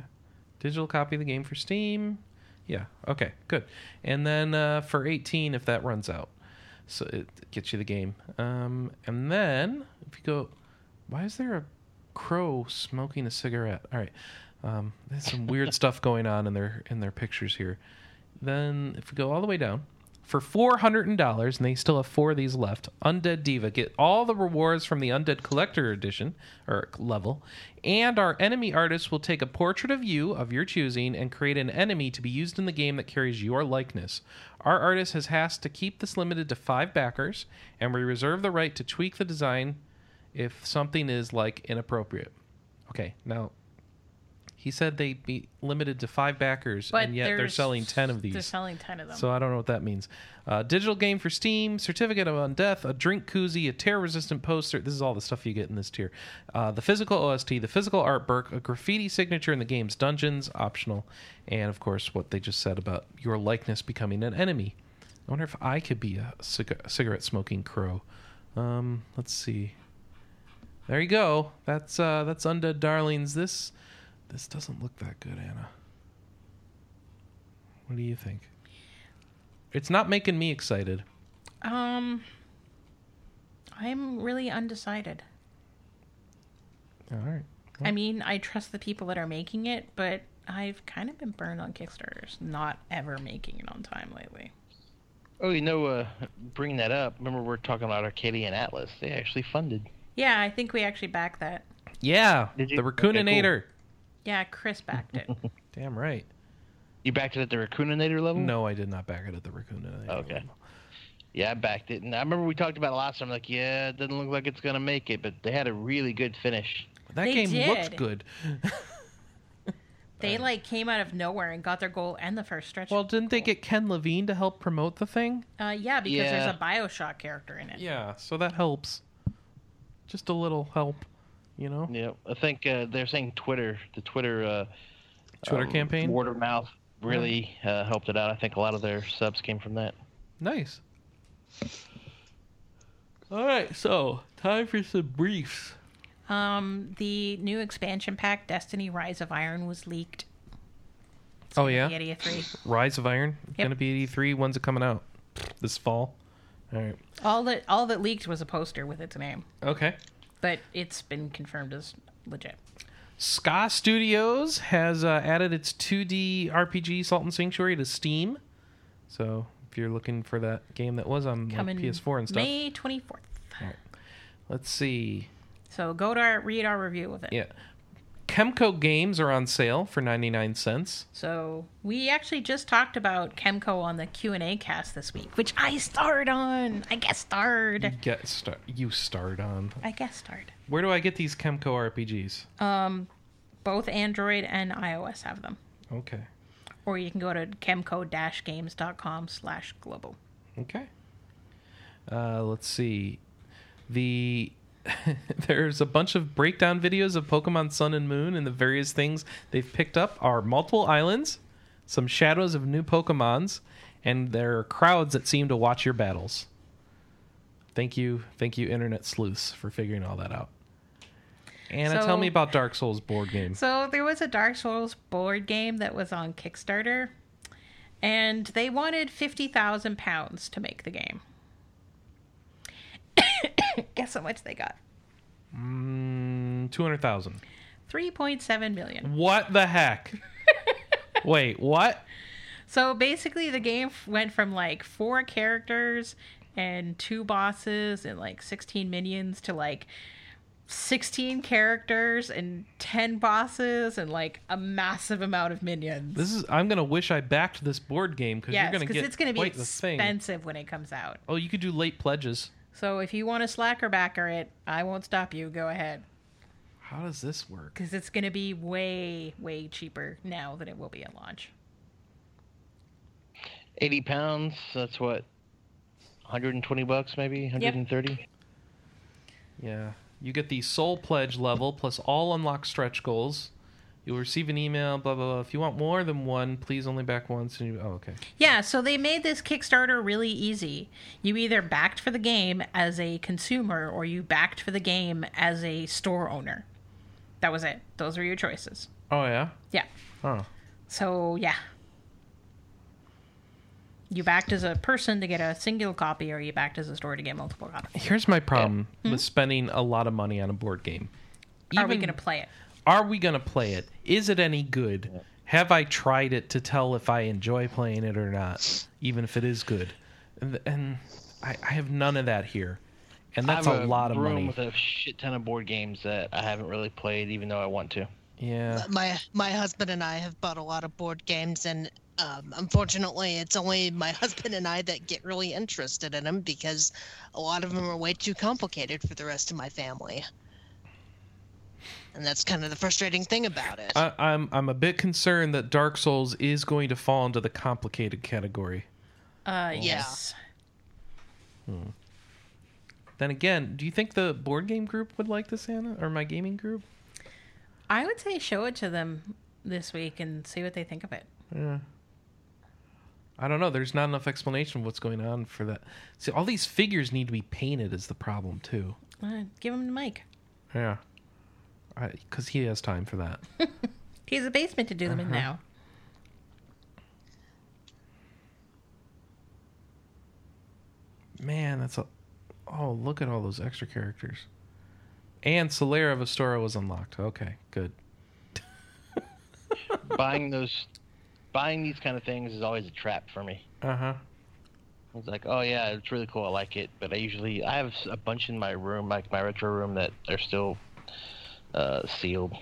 Digital copy of the game for Steam. Yeah. Okay. Good. And then uh, for 18, if that runs out, so it gets you the game. Um, and then if you go, why is there a crow smoking a cigarette? All right. Um, there's some weird stuff going on in their in their pictures here. Then if we go all the way down, for four hundred dollars, and they still have four of these left. Undead Diva get all the rewards from the Undead Collector Edition or level, and our enemy artist will take a portrait of you of your choosing and create an enemy to be used in the game that carries your likeness. Our artist has asked to keep this limited to five backers, and we reserve the right to tweak the design if something is like inappropriate. Okay, now he said they'd be limited to five backers, But and yet they're there's- selling ten of these. They're selling ten of them. So I don't know what that means. Uh, digital game for Steam, certificate of undeath, a drink koozie, a tear resistant poster. This is all the stuff you get in this tier. Uh, the physical OST, the physical art artwork, a graffiti signature in the game's dungeons, optional, and of course what they just said about your likeness becoming an enemy. I wonder if I could be a cig- cigarette smoking crow. Um, let's see. There you go. That's uh, that's Undead Darlings. This this doesn't look that good, Anna. What do you think? It's not making me excited. um, I'm really undecided. All right. I mean, I trust the people that are making it, but I've kind of been burned on Kickstarters, not ever making it on time lately. Oh, you know, uh, bringing that up. Remember, we are talking about Arcadian Atlas. They actually funded. Yeah, I think we actually backed that. Yeah, Did you? the Okay, Raccooninator. Yeah, Chris backed it. Damn right. You backed it at the Raccooninator level. No, I did not back it at the Raccooninator. Okay. Yeah, I backed it, and I remember we talked about it last time. Like, yeah, it doesn't look like it's gonna make it, but they had a really good finish. That They game looks did. good. They like came out of nowhere and got their goal and the first stretch. Well, didn't they get Ken Levine to help promote the thing? Uh, yeah, because Yeah. there's a Bioshock character in it. Yeah, so that helps. Just a little help, you know? Yeah, I think uh, they're saying Twitter, the Twitter uh, Twitter um, campaign? word of mouth, really uh, helped it out. I think a lot of their subs came from that. Nice. All right, so time for some briefs. Um, the new expansion pack, Destiny: Rise of Iron, was leaked. Oh, yeah? The Idiot E Three. Rise of Iron, Yep. gonna be at E3. When's it coming out? This fall? All right. All that all that leaked was a poster with its name, Okay. But it's been confirmed as legit. Ska Studios has uh, added its 2D RPG Salt and Sanctuary to Steam. So if you're looking for that game that was on like, PS4 and stuff, May twenty fourth. let's see. So go to our read our review of it. Yeah. Chemco games are on sale for 99 cents. So we actually just talked about Chemco on the Q and A cast this week, which I starred on. I guess starred. Get star- you start on. I guess starred. Where do I get these Chemco RPGs? Um, both Android and iOS have them. Okay. Or you can go to chemco-games.com slash global. Okay. Uh, let's see. The there's a bunch of breakdown videos of Pokemon Sun and Moon and the various things they've picked up are multiple islands, some shadows of new Pokemons, and there are crowds that seem to watch your battles. Thank you, thank you, Internet Sleuths, for figuring all that out. Anna, So- tell me about Dark Souls board game. So there was a Dark Souls board game that was on Kickstarter, and they wanted 50,000 pounds to make the game. Guess how much they got? Mm, Two hundred thousand. 3.7 million. What the heck? Wait, what? So basically, the game went from like four characters and two bosses and like 16 minions to like 16 characters and 10 bosses and like a massive amount of minions. This is. I'm gonna wish I backed this board game because yes, you're gonna because get it's going to be quite the thing. expensive when it comes out. Oh, you could do late pledges. So if you want to slacker backer it, I won't stop you. Go ahead. How does this work? Because it's going to be way, way cheaper now than it will be at launch. 80 pounds. That's what. 120 bucks, maybe 130. Yeah, you get the soul pledge level plus all unlocked stretch goals. You'll receive an email. Blah blah blah. If you want more than one, please only back once. And you, oh, okay. Yeah, so they made this Kickstarter really easy. You either backed for the game as a consumer or you backed for the game as a store owner. That was it. Those were your choices. Oh yeah. Yeah. Oh. So, yeah. You backed as a person to get a single copy, or you backed as a store to get multiple copies. Here's my problem with hmm? spending a lot of money on a board game. Are we going to play it? Are we going to play it? Is it any good? Have I tried it to tell if I enjoy playing it or not, even if it is good? And, and I, I have none of that here, and that's I a have lot of room money. with a shit ton of board games that I haven't really played, even though I want to. Yeah, My my husband and I have bought a lot of board games, and um, unfortunately, it's only my husband and I that get really interested in them because a lot of them are way too complicated for the rest of my family. And that's kind of the frustrating thing about it. I, I'm I'm a bit concerned that Dark Souls is going to fall into the complicated category. Uh, yes. Then again, do you think the board game group would like this, Anna, or my gaming group? I would say show it to them this week and see what they think of it. Yeah. I don't know. There's not enough explanation of what's going on for that. See, all these figures need to be painted is the problem too. Uh, give him the mic. Yeah. Because he has time for that. He has a basement to do them in Uh-huh. now. Man, that's a. Oh, look at all those extra characters. And Solaire of Astora was unlocked. Okay, good. buying those, buying these kind of things is always a trap for me. Uh huh. It's like, oh yeah, it's really cool. I like it, but I usually I have a bunch in my room, like my retro room, that are still uh, sealed.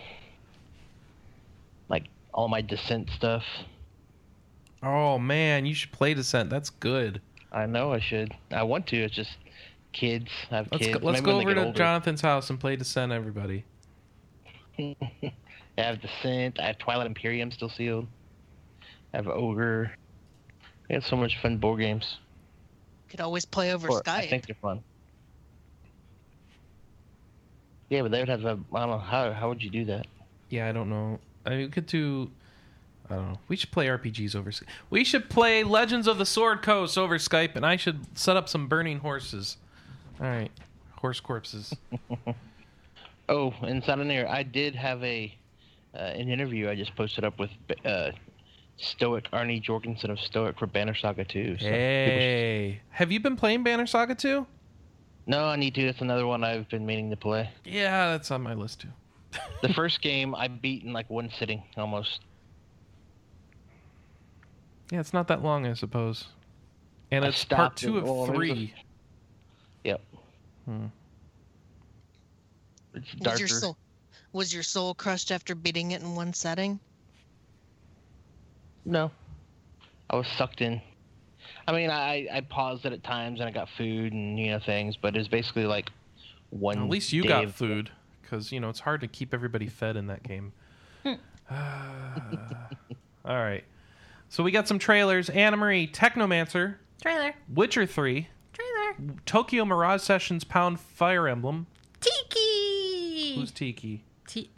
Like all my Descent stuff. Oh man, you should play Descent. That's good. I know I should. I want to. It's just kids. I have Let's kids. go, let's Maybe go over to older. Johnathan's house and play Descent, everybody. I have Descent. I have Twilight Imperium still sealed. I have Ogre. I have so much fun board games. Could always play over Or Skype. I think they're fun. Yeah, but they would have a. I don't know how. How would you do that? Yeah, I don't know. I mean, we could do. I don't know. We should play RPGs over. Skype. We should play Legends of the Sword Coast over Skype, and I should set up some burning horses. All right, horse corpses. Oh, and Air, I did have a uh, an interview I just posted up with uh, Stoic Arnie Jorgensen of Stoic for Banner Saga 2. So people should- Hey, have you been playing Banner Saga 2? No, I need to. That's another one I've been meaning to play. Yeah, that's on my list too. The first game I beat in like one sitting almost. Yeah, it's not that long, I suppose. And I it's part two it- of well, there's a- three. Yep. Hmm. It's was your soul was your soul crushed after beating it in one setting? No. I was sucked in. I mean, I I paused it at times and I got food and you know things, but it's basically like one. At least you day got of- food, because you know it's hard to keep everybody fed in that game. Hmm. All right, so we got some trailers. Anna Marie, Technomancer, Trailer. Witcher Three, Trailer. Tokyo Mirage Sessions, Pound Fire Emblem. Tiki. Who's Tiki? Ti-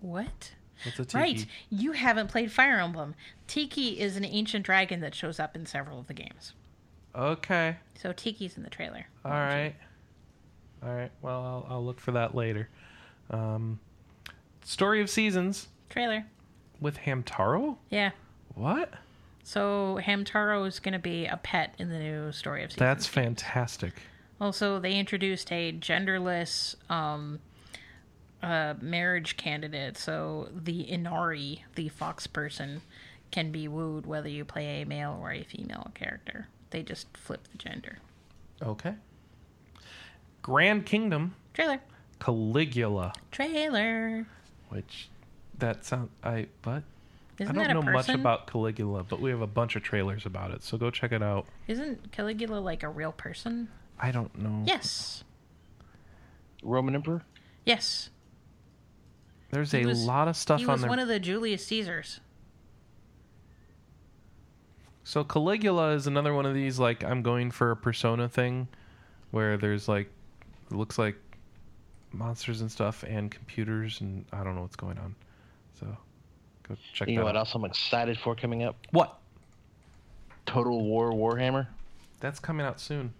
what? What's a Tiki? Right. You haven't played Fire Emblem. Tiki is an ancient dragon that shows up in several of the games. Okay. So Tiki's in the trailer. All right. All right. Well, I'll, I'll look for that later. Um, Story of Seasons Trailer. with Hamtaro. Yeah. What? So Hamtaro is going to be a pet in the new story of seasons. That's fantastic. Also, they introduced a genderless um, uh, marriage candidate. So the Inari, the fox person, can be wooed whether you play a male or a female character. They just flip the gender. Okay. Grand Kingdom, Trailer. Caligula, Trailer. which that sounds I but Isn't I don't that a know much about Caligula, but we have a bunch of trailers about it, so go check it out. Isn't Caligula like a real person? I don't know. Yes. Roman Emperor. Yes. There's He a was- lot of stuff on there. he was one of the Julius Caesars. So Caligula is another one of these like I'm going for a persona thing where there's like it looks like monsters and stuff and computers and I don't know what's going on. So go check You that know what out. else I'm excited for coming up? What? Total War Warhammer. That's coming out soon.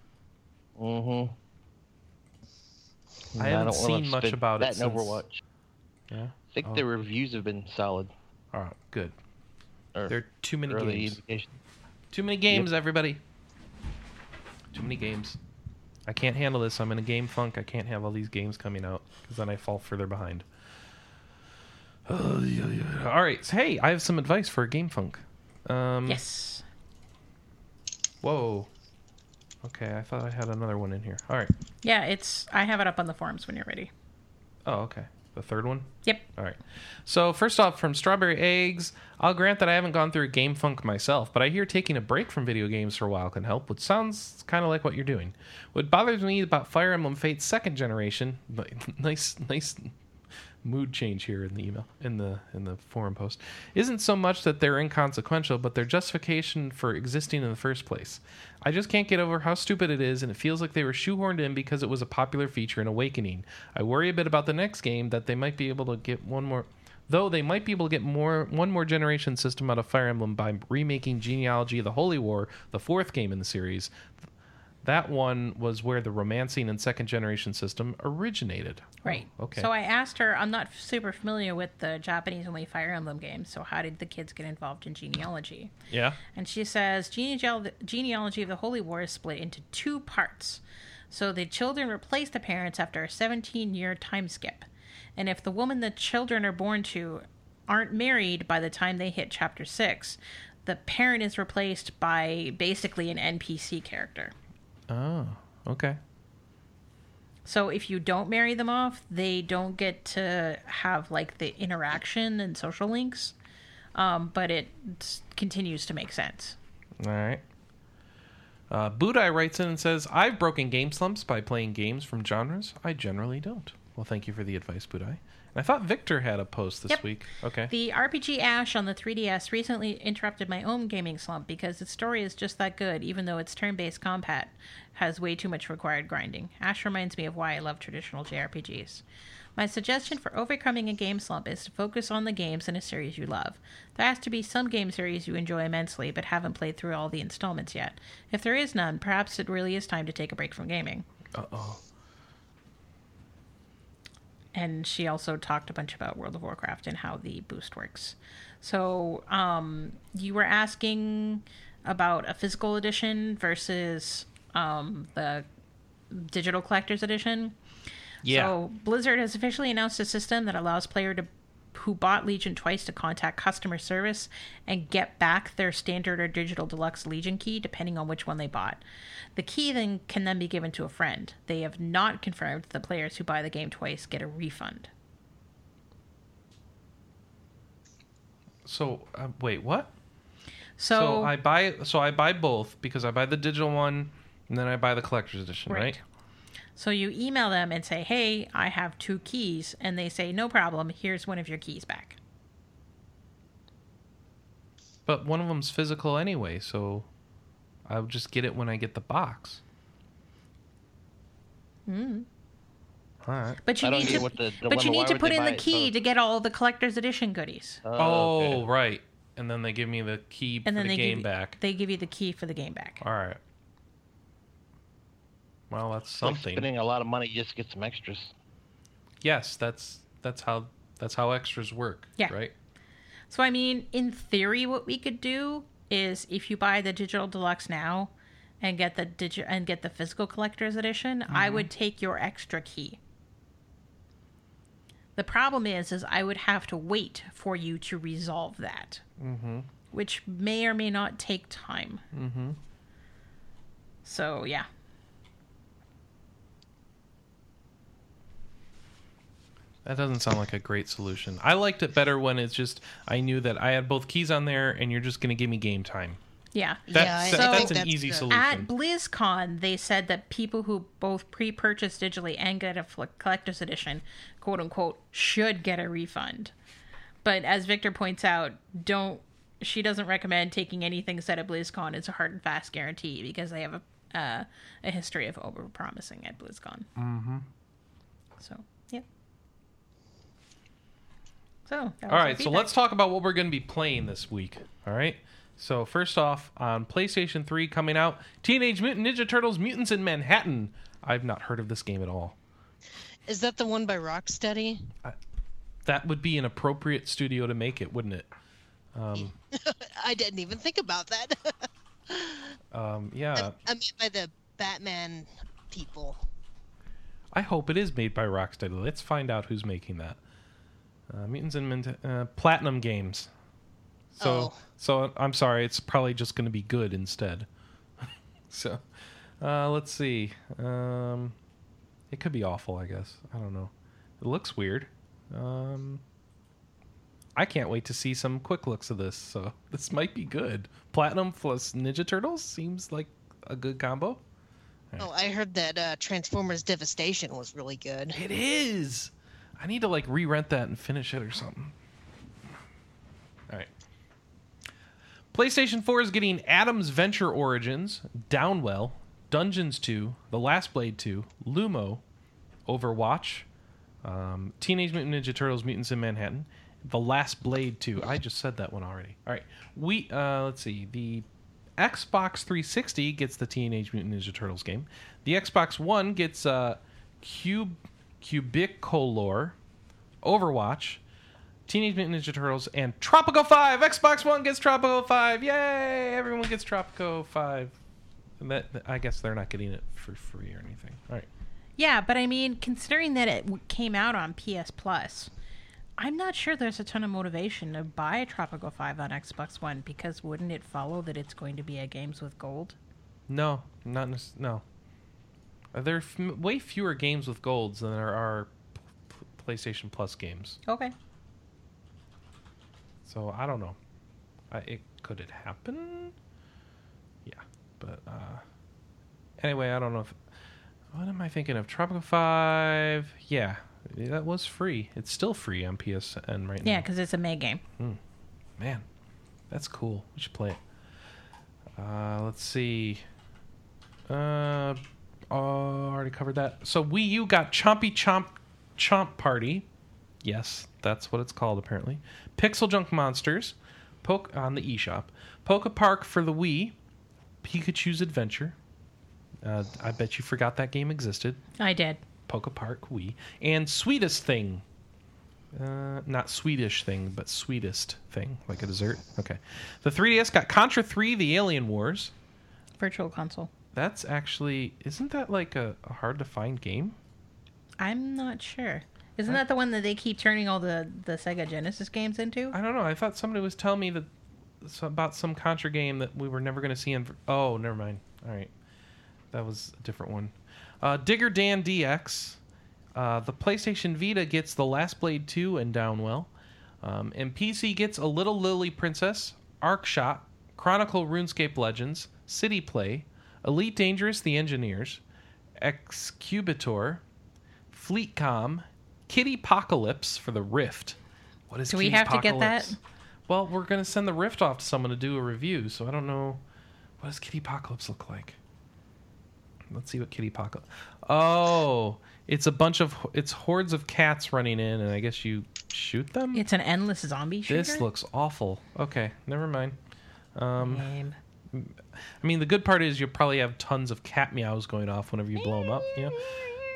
Mm-hmm. I haven't seen much about it that in since- Overwatch. Yeah. I think Oh. the reviews have been solid. All right, good. Or There are too many early games. indication. Too many games, everybody. Too many games. I can't handle this. I'm in a game funk. I can't have all these games coming out because then I fall further behind. All right. so, Hey, I have some advice for a game funk. Um, Yes. Whoa. Okay, I thought I had another one in here. All right. Yeah, it's. I have it up on the forums when you're ready. Oh, okay. The third one? Yep. All right. So, first off, from Strawberry Eggs, I'll grant that I haven't gone through game funk myself, but I hear taking a break from video games for a while can help, which sounds kind of like what you're doing. What bothers me about Fire Emblem Fates second generation, but nice, nice mood change here in the email in the in the forum post isn't so much that they're inconsequential but their justification for existing in the first place. I just can't get over how stupid it is and it feels like they were shoehorned in because it was a popular feature in awakening. I worry a bit about the next game that they might be able to get one more though they might be able to get more one more generation system out of fire emblem by remaking genealogy of the holy war the fourth game in the series that one was where the romancing and second generation system originated Right. Oh, okay So I asked her. I'm not super familiar with the Japanese only Fire Emblem games. So how did the kids get involved in genealogy? yeah And she says genealogy, genealogy of the Holy War is split into two parts. So the children replace the parents after a 17 year time skip. And if the woman the children are born to aren't married by the time they hit chapter 6, the parent is replaced by basically an NPC character. Oh, okay. So if you don't marry them off, they don't get to have like the interaction and social links. Um, but it continues to make sense. All right. Uh, Budai writes in and says, I've broken game slumps by playing games from genres I generally don't. Well, thank you for the advice, Budai. I thought Victor had a post this Yep. week. Okay. The RPG Ash on the 3DS recently interrupted my own gaming slump because its story is just that good, even though its turn based combat has way too much required grinding. Ash reminds me of why I love traditional JRPGs. My suggestion for overcoming a game slump is to focus on the games in a series you love. There has to be some game series you enjoy immensely but haven't played through all the installments yet. If there is none, perhaps it really is time to take a break from gaming. uh oh. And she also talked a bunch about World of Warcraft and how the boost works. So, um, you were asking about a physical edition versus um, the digital collector's edition. Yeah. So, Blizzard has officially announced a system that allows player to who bought Legion twice to contact customer service and get back their standard or digital deluxe Legion key depending on which one they bought. The key then can then be given to a friend. They have not confirmed that the players who buy the game twice get a refund. So, uh, wait, what? So, so I buy so I buy both because I buy the digital one and then I buy the collector's edition, right? Right. So you email them and say, "Hey, I have two keys," and they say, "No problem. Here's one of your keys back." But one of them's physical anyway, so I'll just get it when I get the box. Mm. All right. But you I need to, what the- the but you need to put in the key both? to get all the collector's edition goodies, Oh, okay. right. And then they give me the key and for then the they game give back. they give you the key for the game back. All right. Well, that's It's like something. spending a lot of money just to get some extras. yes, that's that's how that's how extras work. Yeah. Right. So I mean, in theory, what we could do is if you buy the digital deluxe now and get the digi- and get the physical collector's edition, I Mm-hmm. would take your extra key. The problem is, is I would have to wait for you to resolve that, mm-hmm. which may or may not take time. Mm-hmm. So yeah, That doesn't sound like a great solution. I liked it better when it's just I knew that I had both keys on there, and you're just going to give me game time. yeah. That's, Yeah, I that- think that's an that's easy good. solution. At BlizzCon, they said that people who both pre-purchase digitally and get a collector's edition, quote unquote, should get a refund. But as Victor points out, don't she doesn't recommend taking anything said at BlizzCon as a hard and fast guarantee because they have a uh, a history of overpromising at BlizzCon. Mm-hmm. So yeah. So that was All our right, so let's talk about what we're going to be playing this week. All right. So first off, on PlayStation 3 coming out, Teenage Mutant Ninja Turtles: Mutants in Manhattan. I've not heard of this game at all. Is that the one by Rocksteady? That would be an appropriate studio to make it, wouldn't it? I didn't even think about that. Um, yeah, I, I meant by the Batman people. I hope it is made by Rocksteady. Let's find out who's making that. Uh, Mutants and Mint- uh, Platinum Games. So, Oh. so I'm sorry. It's probably just going to be good instead. so, uh, let's see. Um, it could be awful. I guess. I don't know. It looks weird. Um, I can't wait to see some quick looks of this. So this might be good. Platinum plus Ninja Turtles seems like a good combo. Oh, I heard that uh, Transformers Devastation was really good. It is. I need to like re-rent that and finish it or something. All right. PlayStation 4 is getting Adam's Venture Origins, Downwell, Dungeons 2, The Last Blade 2, Lumo, Overwatch, um, Teenage Mutant Ninja Turtles: Mutants in Manhattan, The Last Blade 2. I just said that one already. All right. We uh, let's see. The Xbox 360 gets the Teenage Mutant Ninja Turtles game. The Xbox One gets uh, Cube Cubicolor, Overwatch, Teenage Mutant Ninja Turtles, and Tropico 5. Xbox One gets Tropico 5. Yay! Everyone gets Tropico 5. And that I guess they're not getting it for free or anything. All right. Yeah, but I mean, considering that it came out on PS Plus, I'm not sure there's a ton of motivation to buy a Tropico 5 on Xbox One because wouldn't it follow that it's going to be a Games with Gold? No, not no. There are f- way fewer games with golds than there are p- p- PlayStation Plus games. Okay. So I don't know. I, it could it happen? Yeah, but uh, anyway, I don't know if. What am I thinking of? Tropico Five. Yeah, that was free. It's still free on PSN right now. Yeah, because it's a May game. Man, that's cool. We should play it. Uh, let's see. Uh, already covered that. So Wii U got Chompy Chomp Chomp Party. Yes, that's what it's called apparently. Pixel Junk Monsters, Poke on the eShop. Poke Park for the Wii. Pikachu's Adventure. Uh, I bet you forgot that game existed. I did. Poke Park Wii, and Sweetest Thing. Uh, not Swedish thing, but sweetest thing, like a dessert. Okay. The 3DS got Contra 3: The Alien Wars. Virtual console. That's actually isn't that like a, a hard to find game? I'm not sure. Isn't that the one that they keep turning all the, the Sega Genesis games into? I don't know. I thought somebody was telling me that about some Contra game that we were never going to see in. Oh, never mind. All right, that was a different one. Uh, Digger Dan DX. Uh, the PlayStation Vita gets The Last Blade 2 and Downwell. Um, and PC gets A Little Lily Princess, Arc Shot, Chronicle RuneScape Legends, City Play, Elite Dangerous The Engineers, Excubitor, Fleetcom, Kitty Apocalypse for the Rift. What is Do we have to get that? Well, we're going to send the Rift off to someone to do a review, so I don't know. What does Kitty Apocalypse look like? Let's see what Kitty Apocalypse. Oh, it's a bunch of it's hordes of cats running in, and I guess you shoot them. It's an endless zombie shooter. this looks awful. Okay, never mind. Um, Lame. I mean, the good part is you'll probably have tons of cat meows going off whenever you blow them up. You know,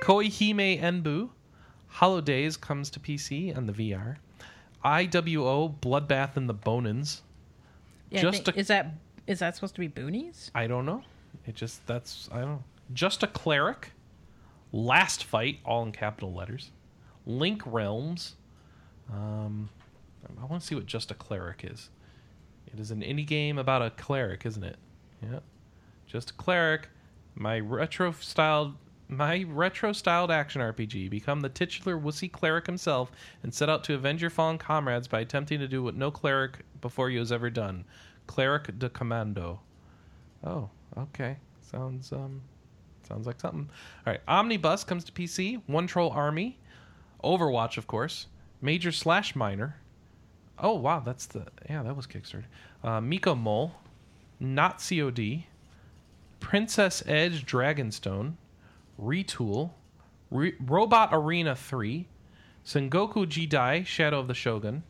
Koihime Enbu, Hollow Days comes to PC and the VR. IWO Bloodbath and the Bonins. Yeah, just think- a- is that is that supposed to be boonies? I don't know. It just that's I don't know. Just a cleric. Last fight, all in capital letters. Link Realms. Um, I want to see what just a cleric is. It is an indie game about a cleric, isn't it? Yeah. Just a cleric. My retro styled my retro styled action RPG. Become the titular wussy cleric himself and set out to avenge your fallen comrades by attempting to do what no cleric before you has ever done. Cleric de Commando. Oh, okay. Sounds um sounds like something. All right, Omnibus comes to PC, One Troll Army, Overwatch of course, Major Slash Minor. Oh, wow, that's the Yeah, that was Kickstarter. Uh Miko Mole, Not COD, Princess Edge Dragonstone, Retool, Re- Robot Arena 3, Sengoku Jidai Shadow of the Shogun,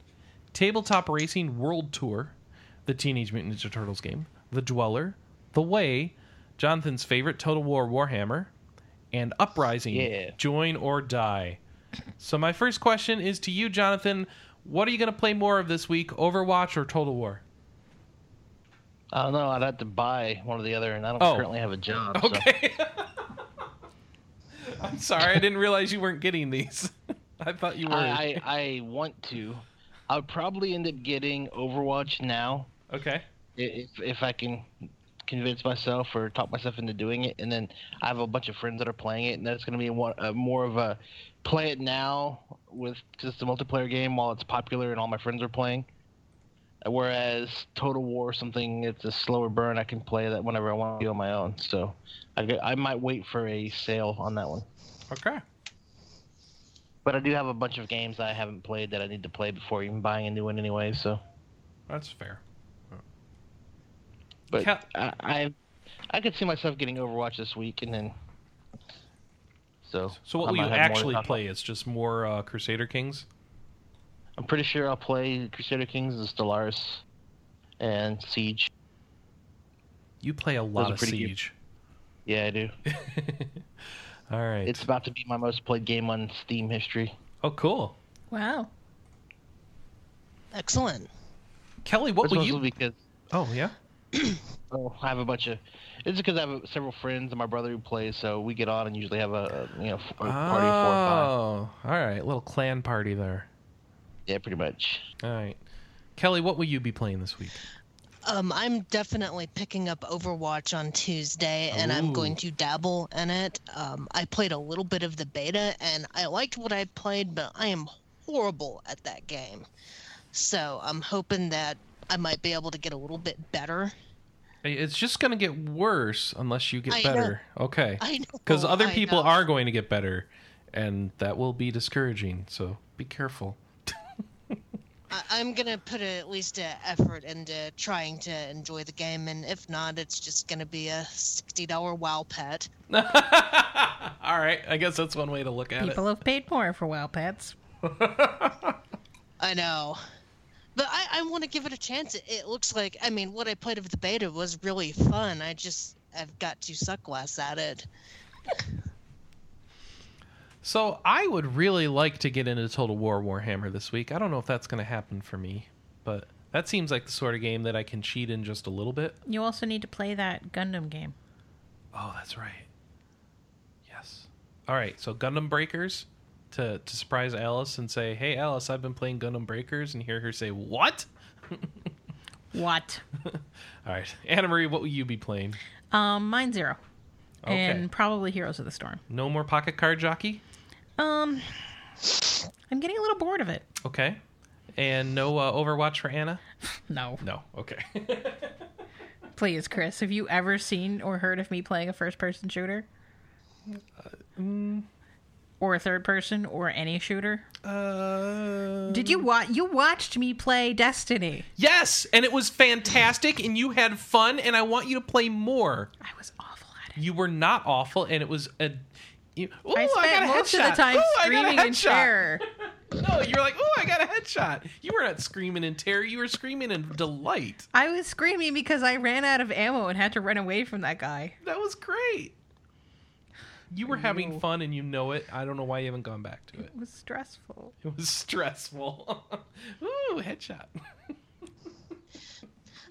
Tabletop Racing World Tour, the Teenage Mutant Ninja Turtles game, The Dweller, The Way, Johnathan's favorite Total War Warhammer, and Uprising. Yeah. Join or Die. So my first question is to you, Johnathan. What are you going to play more of this week, Overwatch or Total War? I don't know. I'd have to buy one or the other, and I don't Oh. currently have a job. so- Okay. I'm sorry, I didn't realize you weren't getting these. I thought you were. I, I I want to. I would probably end up getting Overwatch now okay. if if I can convince myself or talk myself into doing it. And then I have a bunch of friends that are playing it, and that's going to be one, uh, more of a play it now with just a multiplayer game while it's popular and all my friends are playing. Whereas Total War, something it's a slower burn, I can play that whenever I want to do on my own. So I I might wait for a sale on that one. Okay. But I do have a bunch of games I haven't played that I need to play before even buying a new one anyway. So, That's fair. but Cal- I, I I could see myself getting Overwatch this week, and then so. So what I will you might have more to actually play? It's just more uh, Crusader Kings. About. I'm pretty sure I'll play Crusader Kings and Stellaris and Siege. You play a lot of pretty good. Siege. Yeah, I do. All right. It's about to be my most played game on Steam history. oh, cool. Wow. Excellent. Kelley, what It's will mostly you? because Oh yeah. oh, I have a bunch of. It's because I have several friends and my brother who plays, so we get on and usually have a, a you know a party of four or five. Oh, all right. Little clan party there. Yeah, pretty much. All right. Kelley, what will you be playing this week? Um, I'm definitely picking up Overwatch on Tuesday, and I'm going to dabble in it. Um, I played a little bit of the beta, and I liked what I played, but I am horrible at that game. So I'm hoping that I might be able to get a little bit better. It's just going to get worse unless you get I know. better. Okay. I know. Because other I people know. are going to get better, and that will be discouraging. So be careful. I- I'm gonna put a, at least an effort into trying to enjoy the game, and if not, it's just gonna be a sixty dollar WoW pet. All right. I guess that's one way to look at it. People have paid more for WoW pets. I know. But I, I want to give it a chance. It, it looks like, I mean, what I played of the beta was really fun. I just, I've got to suck less at it. So I would really like to get into Total War Warhammer this week. I don't know if that's going to happen for me, but that seems like the sort of game that I can cheat in just a little bit. You also need to play that Gundam game. Oh, that's right. Yes. All right. So Gundam Breakers to to surprise Alice and say, "Hey, Alice, I've been playing Gundam Breakers," and hear her say, "What?" What? All right, Anna Marie, what will you be playing? Um, Mind Zero. Okay. And probably Heroes of the Storm. No more Pocket Card Jockey. Um, I'm getting a little bored of it. Okay. And no uh, Overwatch for Anna. No. No. Okay. Please, Chris, have you ever seen or heard of me playing a first person shooter? Or a third person or any shooter? uh, Did you watch you watched me play Destiny? Yes, and it was fantastic, and you had fun, and I want you to play more. I was awful at it. You were not awful, and it was a. You, ooh, I got spent a most of the time Ooh, I screaming in terror. No, you were like, "Oh, I got a headshot." You were not screaming in terror. You were screaming in delight. I was screaming because I ran out of ammo and had to run away from that guy. That was great. You were having fun, and you know it. I don't know why you haven't gone back to it. It was stressful. It was stressful. Ooh, headshot.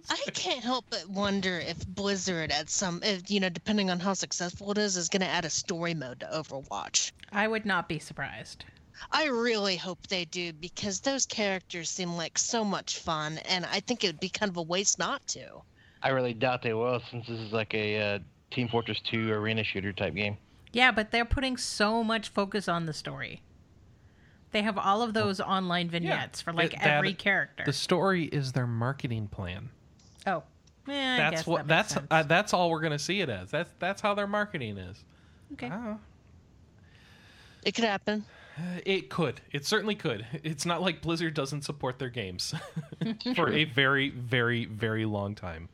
I can't help but wonder if Blizzard, at some, if, you know, depending on how successful it is, is going to add a story mode to Overwatch. I would not be surprised. I really hope they do because those characters seem like so much fun, and I think it would be kind of a waste not to. I really doubt they will, since this is like a uh, Team Fortress 2 arena shooter type game. Yeah, but they're putting so much focus on the story. They have all of those online vignettes for like that- every character. The story is their marketing plan. Oh, yeah, I that's guess what that makes that's sense. uh, that's all we're gonna see it as. That's that's how their marketing is. okay. Oh. It could happen. It could. It certainly could. It's not like Blizzard doesn't support their games for a very, very, very long time.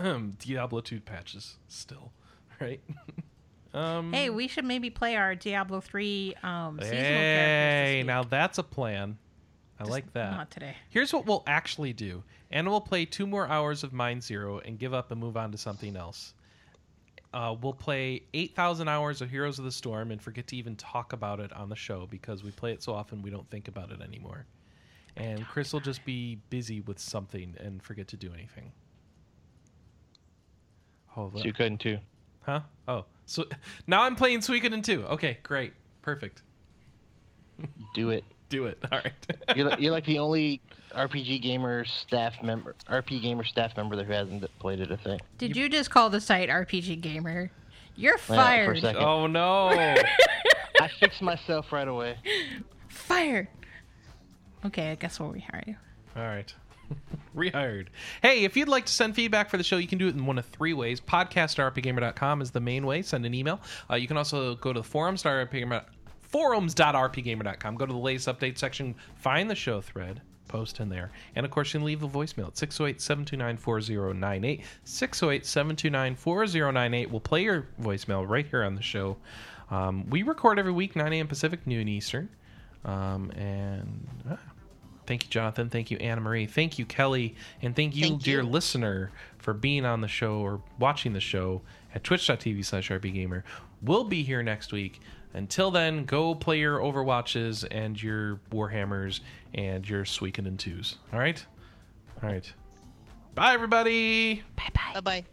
Diablo 2 patches still, right? um, Hey, we should maybe play our Diablo three um, seasonal characters. hey, now that's a plan. I Just like that. Not today. Here's what we'll actually do. Anna will play two more hours of Mind Zero and give up and move on to something else. Uh, we'll play 8,000 hours of Heroes of the Storm and forget to even talk about it on the show because we play it so often we don't think about it anymore. And Chris will just be busy with something and forget to do anything. Hold on. Suikoden 2. Huh? Oh, so now I'm playing Suikoden 2. Okay, great, perfect. Do it. Do it. All right. You're, you're like the only RPG gamer staff member, RPGamer staff member that who hasn't played it. I think. Did you just call the site RPG Gamer? You're Yeah, for a fired. second. oh no. I fixed myself right away. fired. Okay, I guess we'll rehire you. All right. Rehired. Hey, if you'd like to send feedback for the show, you can do it in one of three ways. Podcast at rpgamer.com is the main way. Send an email. Uh, you can also go to the forums. rpgamer forums.rpgamer.com. Go to the latest update section, find the show thread, post in there. And of course, you can leave a voicemail at 608 729 4098. 608 729 4098. We'll play your voicemail right here on the show. Um, we record every week, 9 a.m. Pacific, noon Eastern. Um, and ah, thank you, Johnathan. Thank you, Anna Marie. Thank you, Kelley. And thank you, Thank dear you. listener, for being on the show or watching the show at twitch.tv slash rpgamer. We'll be here next week. Until then, go play your Overwatches and your Warhammers and your Suikoden 2s. All right? All right. Bye, everybody. Bye bye. Bye bye.